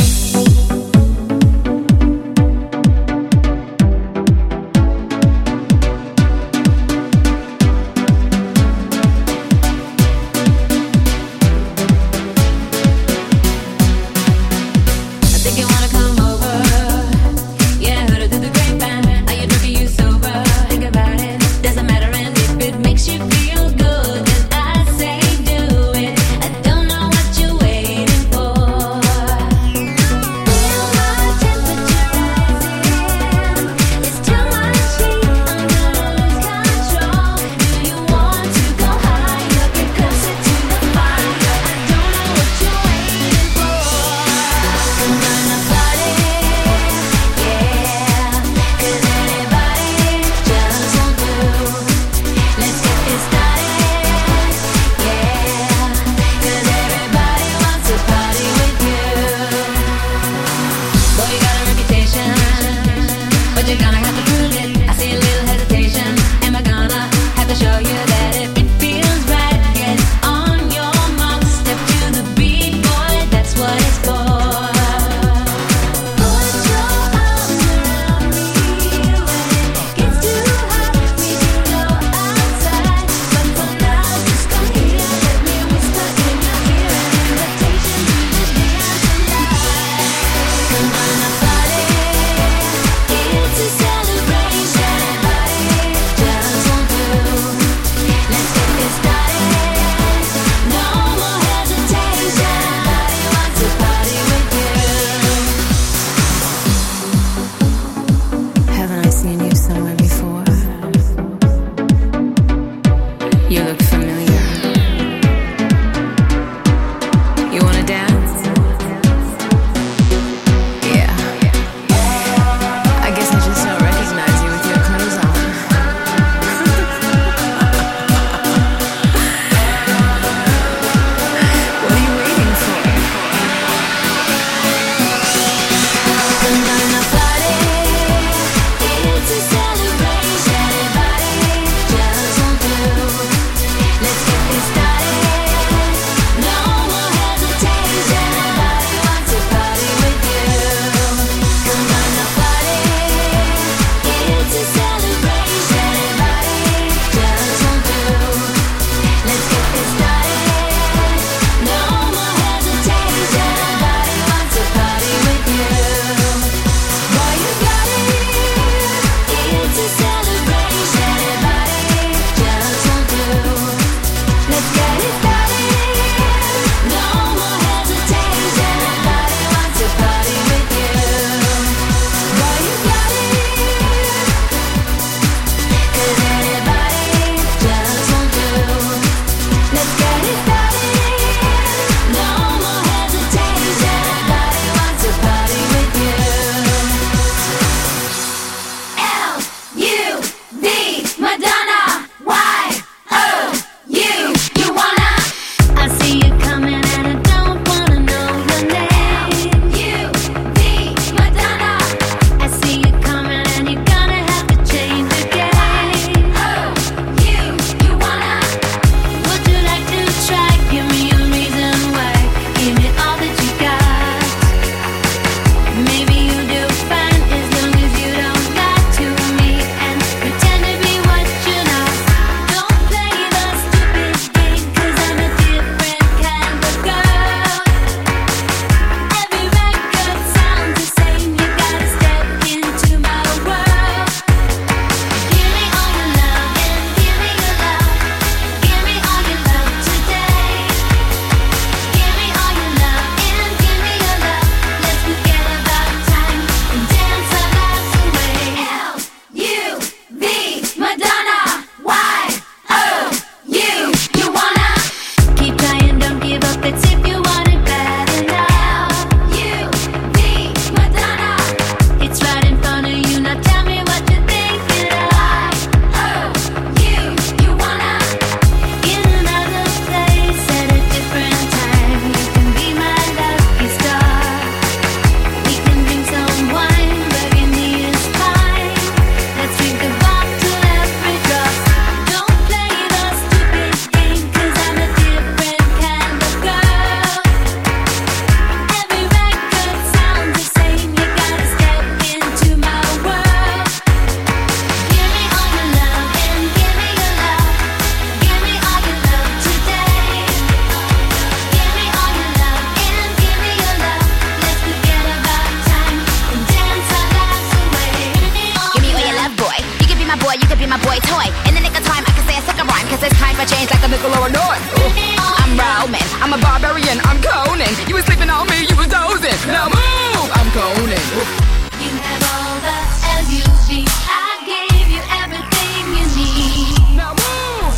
I change like a Nickelore North. Ooh. I'm Roman, I'm a barbarian, I'm Conan. You was sleeping on me, you was dozing. Now move, I'm Conan. Ooh. You have all the L-U-V. I gave you everything you need. Now move.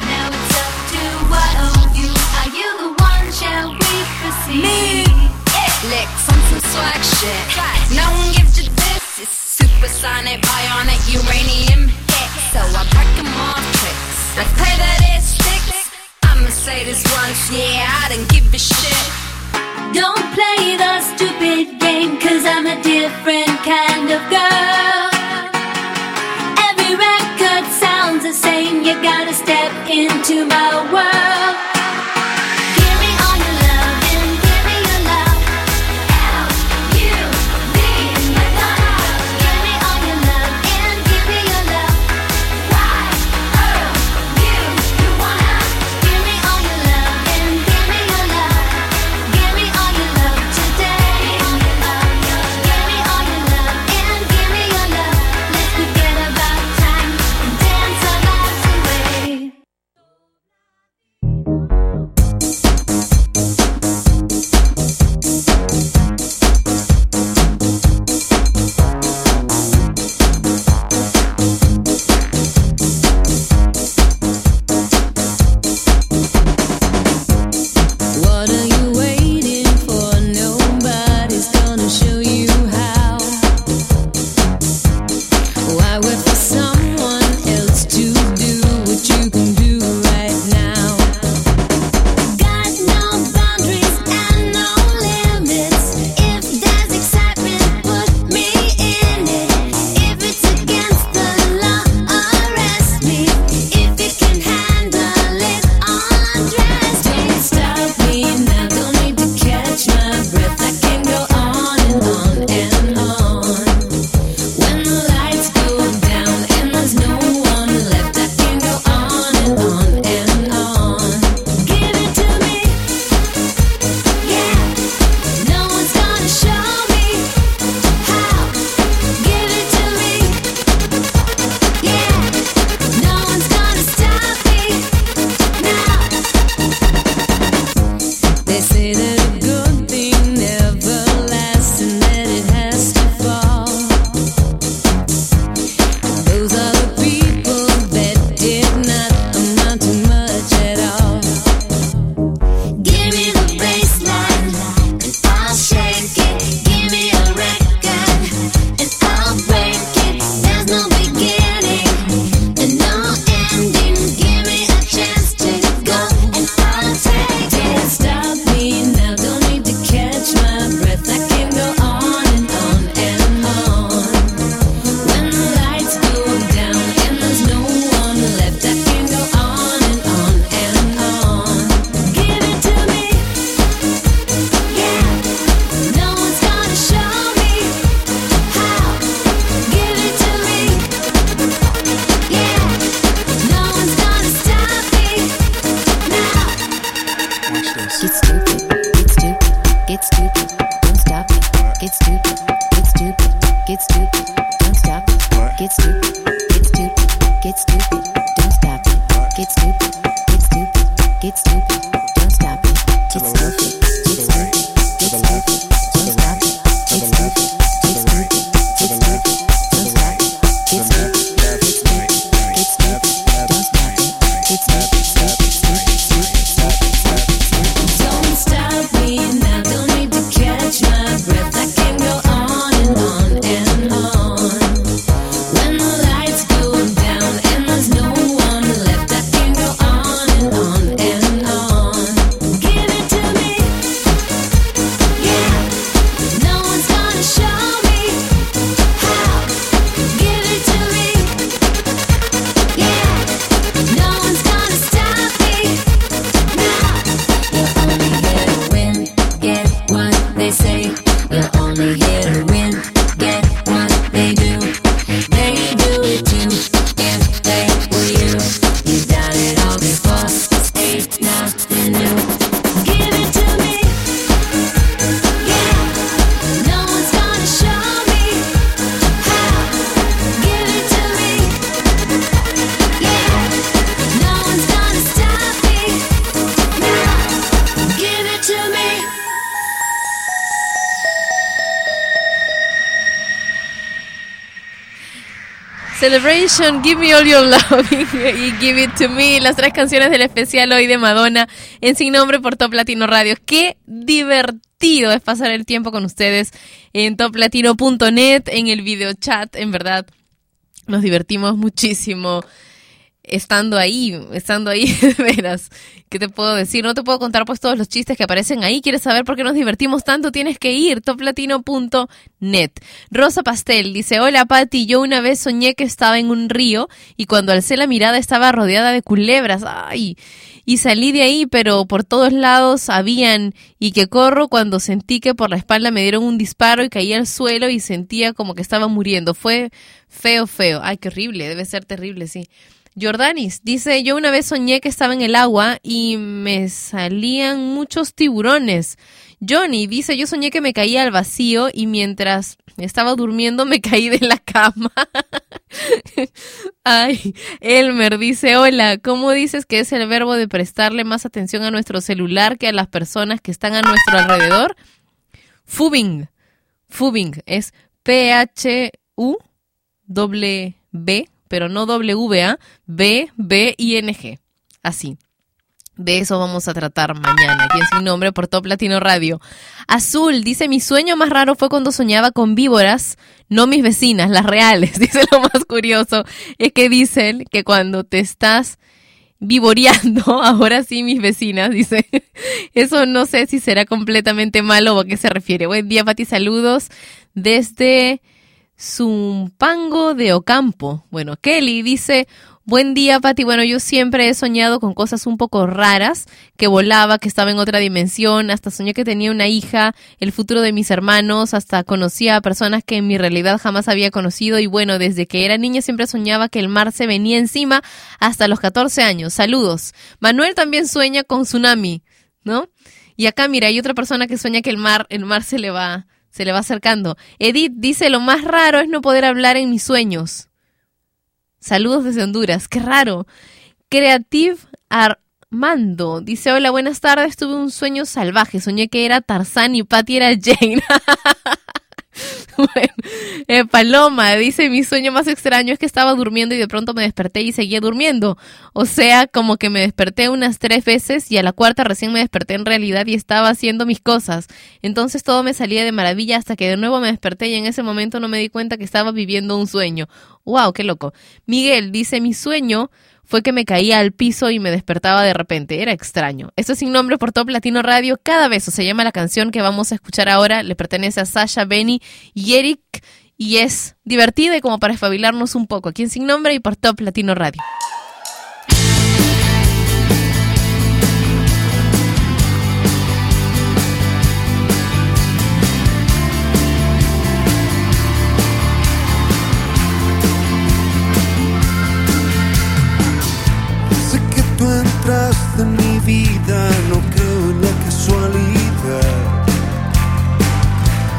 Now it's up to what of you. Are you the one? Shall we proceed? Me. Yeah. Licks on some swag shit. No one gives you this. It's supersonic, bionic. this once, yeah, I don't give a shit. Don't play the stupid game, cause I'm a different kind of girl. Every record sounds the same, you gotta step into my world. to the left, to the right, to the left. Celebration, Give Me All Your Love [laughs] y Give It To Me, las tres canciones del especial hoy de Madonna en Sin Nombre por Top Latino Radio. Qué divertido es pasar el tiempo con ustedes en toplatino.net, en el video chat, en verdad. Nos divertimos muchísimo estando ahí, estando ahí, [laughs] de veras. ¿Qué te puedo decir? No te puedo contar pues todos los chistes que aparecen ahí. ¿Quieres saber por qué nos divertimos tanto? Tienes que ir, toplatino.net. Rosa Pastel dice, hola Patti, yo una vez soñé que estaba en un río y cuando alcé la mirada estaba rodeada de culebras. Ay, y salí de ahí, pero por todos lados habían y que corro cuando sentí que por la espalda me dieron un disparo y caí al suelo y sentía como que estaba muriendo. Fue feo, feo. Ay, qué horrible, debe ser terrible, sí. Jordanis dice, yo una vez soñé que estaba en el agua y me salían muchos tiburones. Johnny dice, yo soñé que me caía al vacío y mientras estaba durmiendo me [laughs] caí de la cama. Ay, Elmer dice, hola, ¿cómo dices que es el verbo de prestarle más atención a nuestro celular que a las personas que están a nuestro alrededor? Fubing. Fubing es P-H-U-W-B pero no W-A, B, B, I, N, G. Así. De eso vamos a tratar mañana, aquí en Sin Nombre por Top Latino Radio. Azul dice, mi sueño más raro fue cuando soñaba con víboras, no mis vecinas, las reales. [laughs] Dice lo más curioso, es que dicen que cuando te estás vivoreando, [laughs] ahora sí mis vecinas, dice, eso no sé si será completamente malo o a qué se refiere. Buen día, Pati, saludos desde Zumpango de Ocampo. Bueno, Kelly dice, buen día, Pati. Bueno, yo siempre he soñado con cosas un poco raras, que volaba, que estaba en otra dimensión, hasta soñé que tenía una hija, el futuro de mis hermanos, hasta conocía a personas que en mi realidad jamás había conocido y bueno, desde que era niña siempre soñaba que el mar se venía encima hasta los 14 años. Saludos. Manuel también sueña con tsunami, ¿no? Y acá, mira, hay otra persona que sueña que el mar, el mar se le va, se le va acercando. Edith dice, lo más raro es no poder hablar en mis sueños. Saludos desde Honduras, qué raro. Creative Armando dice, hola, buenas tardes, tuve un sueño salvaje, soñé que era Tarzán y Patty era Jane. [laughs] [laughs] eh, Paloma dice, mi sueño más extraño es que estaba durmiendo y de pronto me desperté y seguía durmiendo. O sea, como que me desperté unas tres veces y a la cuarta recién me desperté en realidad y estaba haciendo mis cosas. Entonces todo me salía de maravilla hasta que de nuevo me desperté y en ese momento no me di cuenta que estaba viviendo un sueño. ¡Wow! ¡Qué loco! Miguel dice, mi sueño fue que me caía al piso y me despertaba de repente. Era extraño. Esto es sin nombre por Top Latino Radio. Cada beso se llama la canción que vamos a escuchar ahora. Le pertenece a Sasha, Benny y Eric. Y es divertida y como para espabilarnos un poco. Aquí en Sin Nombre y por Top Latino Radio. Vida, no creo en la casualidad.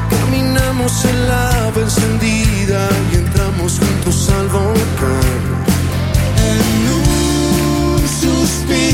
Caminamos en lava encendida y entramos juntos al volcán. En un suspiro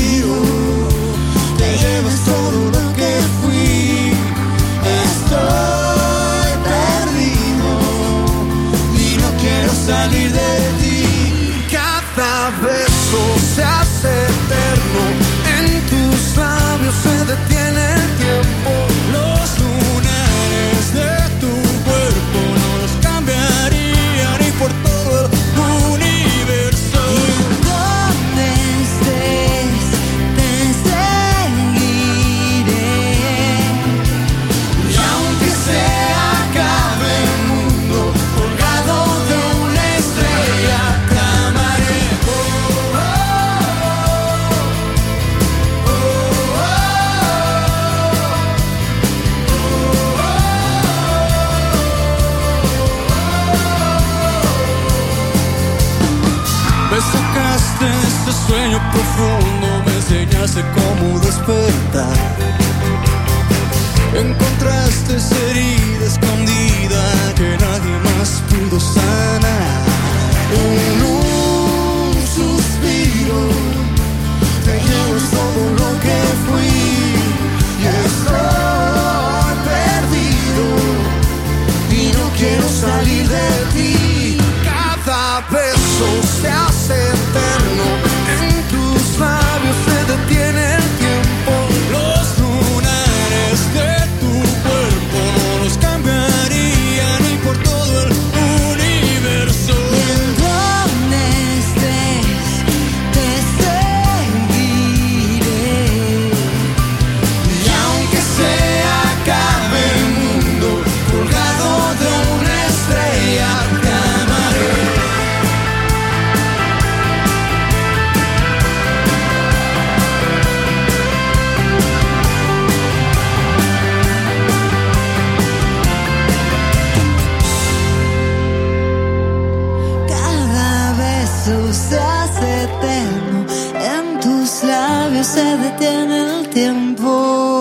enseñaste cómo despertar. Encontraste esa herida escondida que nadie más pudo sanar. En un suspiro te llevas todo lo que fui y estoy perdido y no quiero salir de ti. Cada me detiene el tiempo.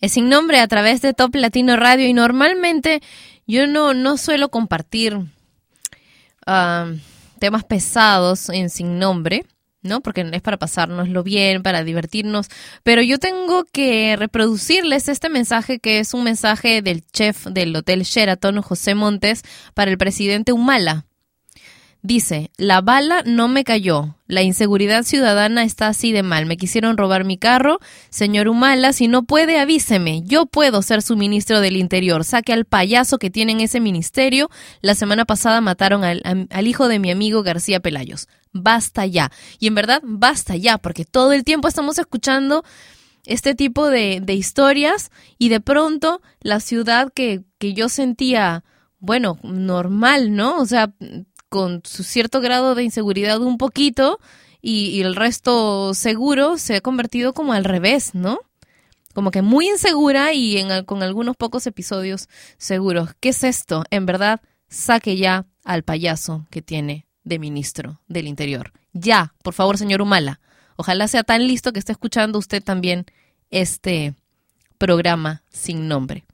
Es sin nombre a través de Top Latino Radio y normalmente yo no, no suelo compartir ah, temas pesados en sin nombre, ¿no? Porque es para pasárnoslo bien, para divertirnos. Pero yo tengo que reproducirles este mensaje que es un mensaje del chef del Hotel Sheraton, José Montes, para el presidente Humala. Dice, la bala no me cayó. La inseguridad ciudadana está así de mal. Me quisieron robar mi carro. Señor Humala, si no puede, avíseme. Yo puedo ser su ministro del Interior. Saque al payaso que tiene en ese ministerio. La semana pasada mataron al, al hijo de mi amigo García Pelayos. Basta ya. Y en verdad, basta ya, porque todo el tiempo estamos escuchando este tipo de, de historias y de pronto la ciudad que, que yo sentía, bueno, normal, ¿no? O sea, con su cierto grado de inseguridad un poquito y, el resto seguro se ha convertido como al revés, ¿no? Como que muy insegura y en, con algunos pocos episodios seguros. ¿Qué es esto? En verdad, saque ya al payaso que tiene de ministro del Interior. Ya, por favor, señor Humala. Ojalá sea tan listo que esté escuchando usted también este programa sin nombre.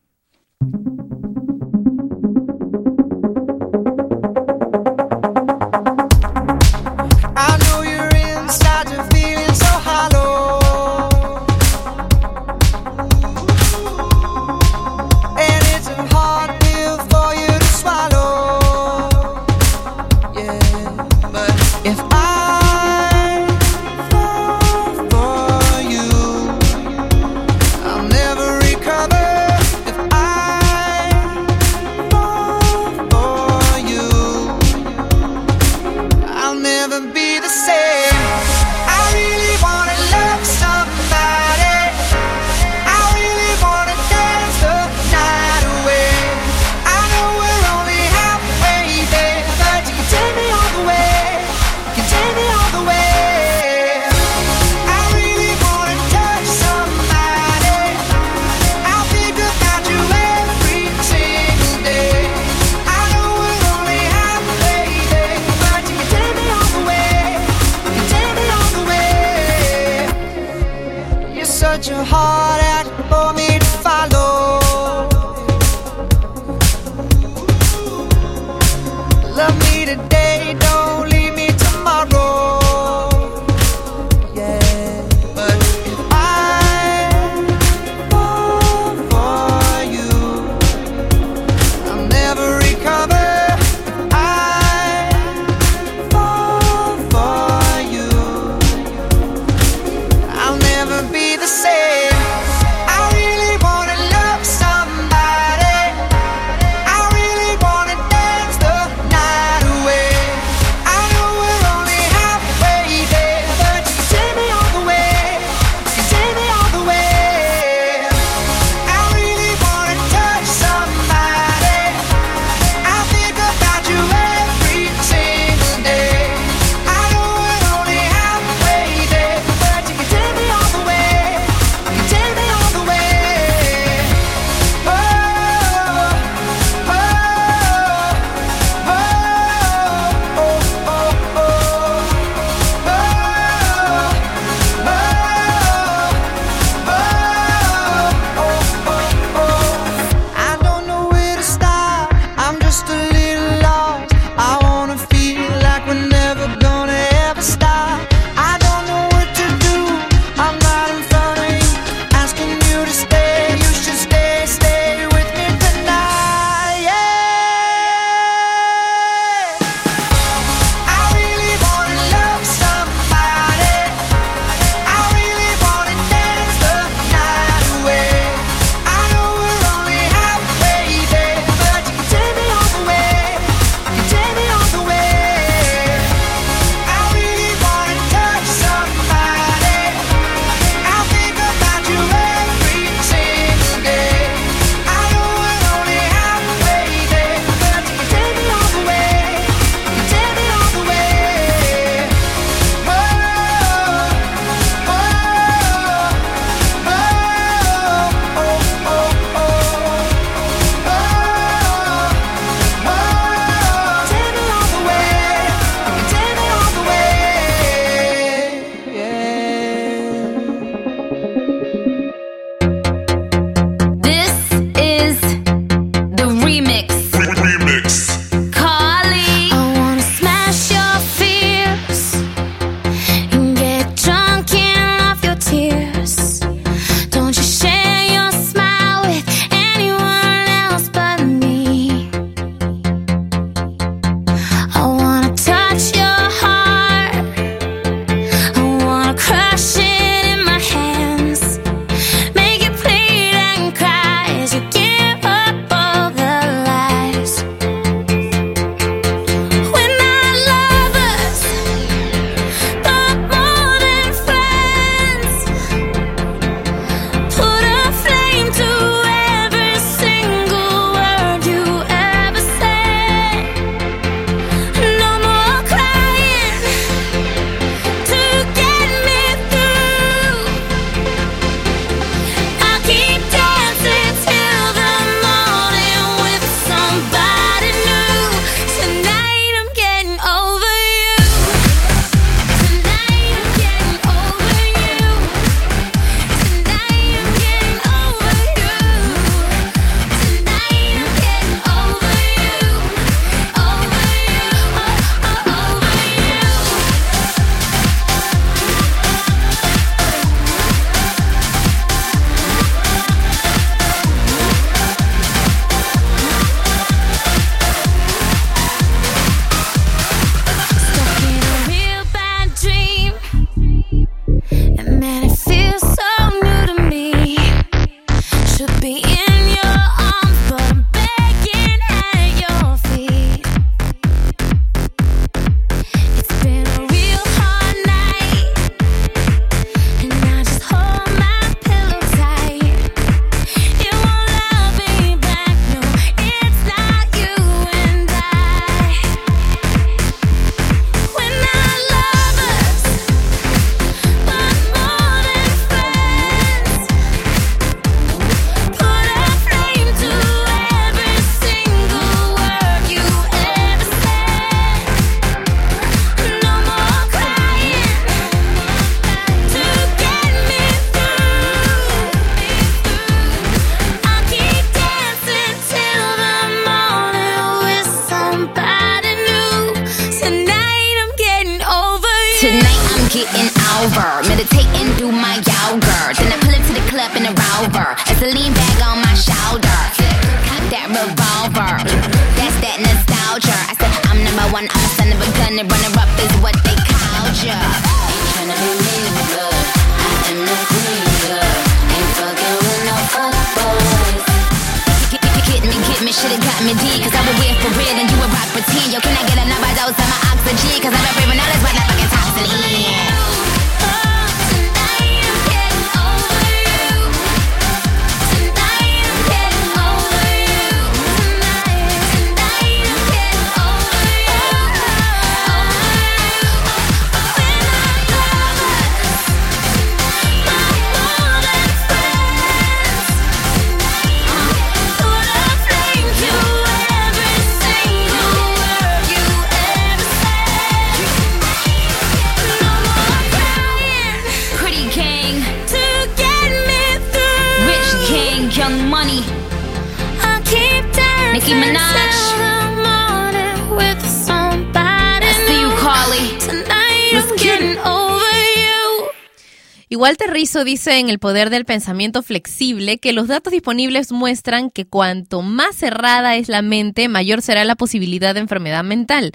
Rizzo dice en El poder del pensamiento flexible que los datos disponibles muestran que cuanto más cerrada es la mente, mayor será la posibilidad de enfermedad mental.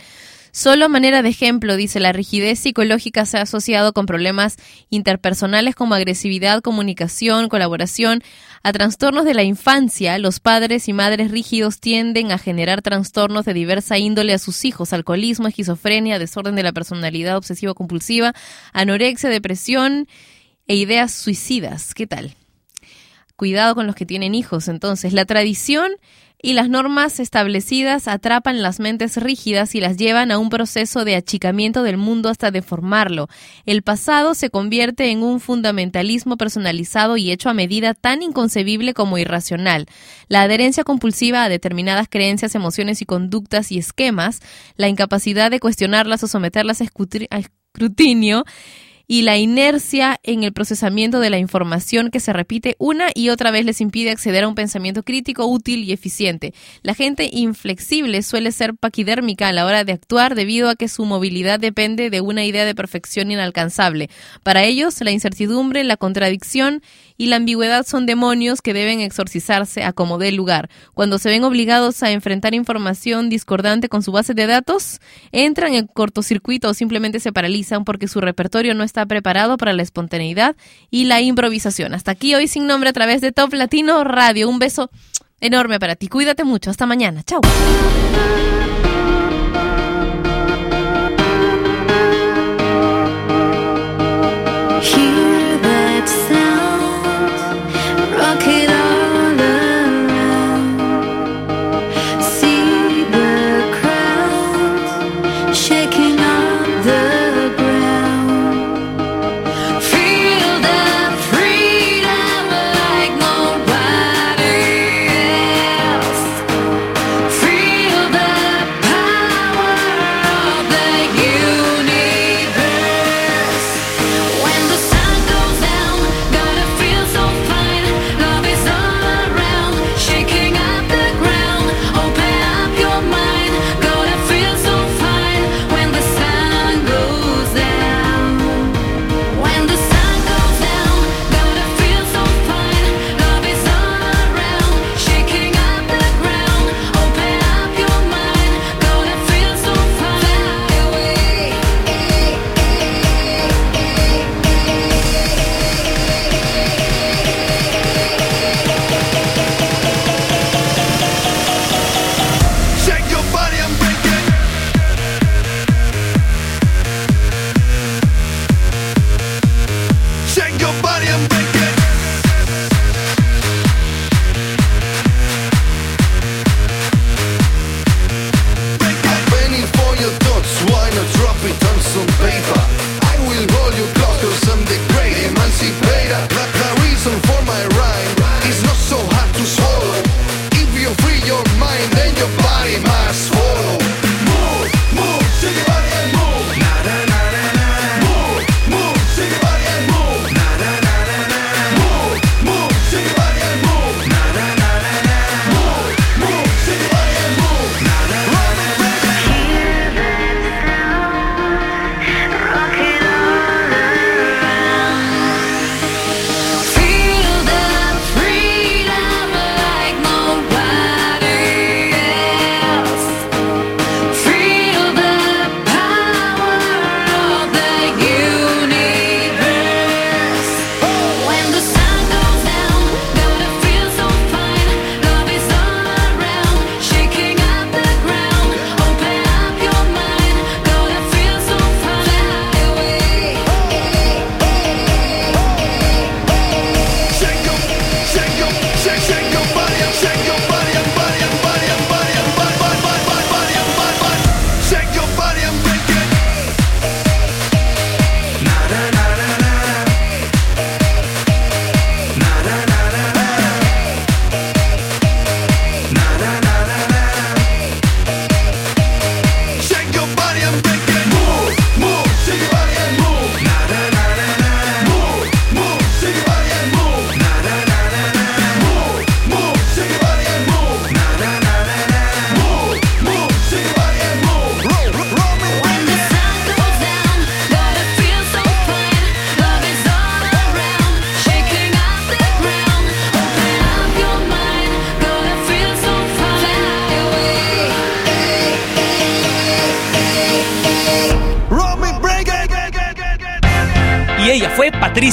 Solo a manera de ejemplo, dice, la rigidez psicológica se ha asociado con problemas interpersonales como agresividad, comunicación, colaboración. A trastornos de la infancia, los padres y madres rígidos tienden a generar trastornos de diversa índole a sus hijos, alcoholismo, esquizofrenia, desorden de la personalidad obsesivo-compulsiva, anorexia, depresión e ideas suicidas. ¿Qué tal? Cuidado con los que tienen hijos. Entonces, la tradición y las normas establecidas atrapan las mentes rígidas y las llevan a un proceso de achicamiento del mundo hasta deformarlo. El pasado se convierte en un fundamentalismo personalizado y hecho a medida tan inconcebible como irracional. La adherencia compulsiva a determinadas creencias, emociones y conductas y esquemas, la incapacidad de cuestionarlas o someterlas a escrutinio, y la inercia en el procesamiento de la información que se repite una y otra vez les impide acceder a un pensamiento crítico, útil y eficiente. La gente inflexible suele ser paquidérmica a la hora de actuar debido a que su movilidad depende de una idea de perfección inalcanzable. Para ellos, la incertidumbre, la contradicción y la ambigüedad son demonios que deben exorcizarse a como dé lugar. Cuando se ven obligados a enfrentar información discordante con su base de datos, entran en cortocircuito o simplemente se paralizan porque su repertorio no está preparado para la espontaneidad y la improvisación. Hasta aquí hoy sin nombre a través de Top Latino Radio. Un beso enorme para ti. Cuídate mucho. Hasta mañana. Chao.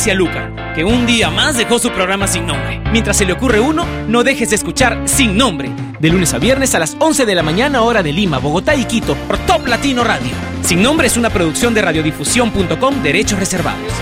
Patricia Luca, que un día más dejó su programa sin nombre. Mientras se le ocurre uno, no dejes de escuchar Sin Nombre, de lunes a viernes a las 11 de la mañana hora de Lima, Bogotá y Quito, por Top Latino Radio. Sin Nombre es una producción de radiodifusión.com, derechos reservados.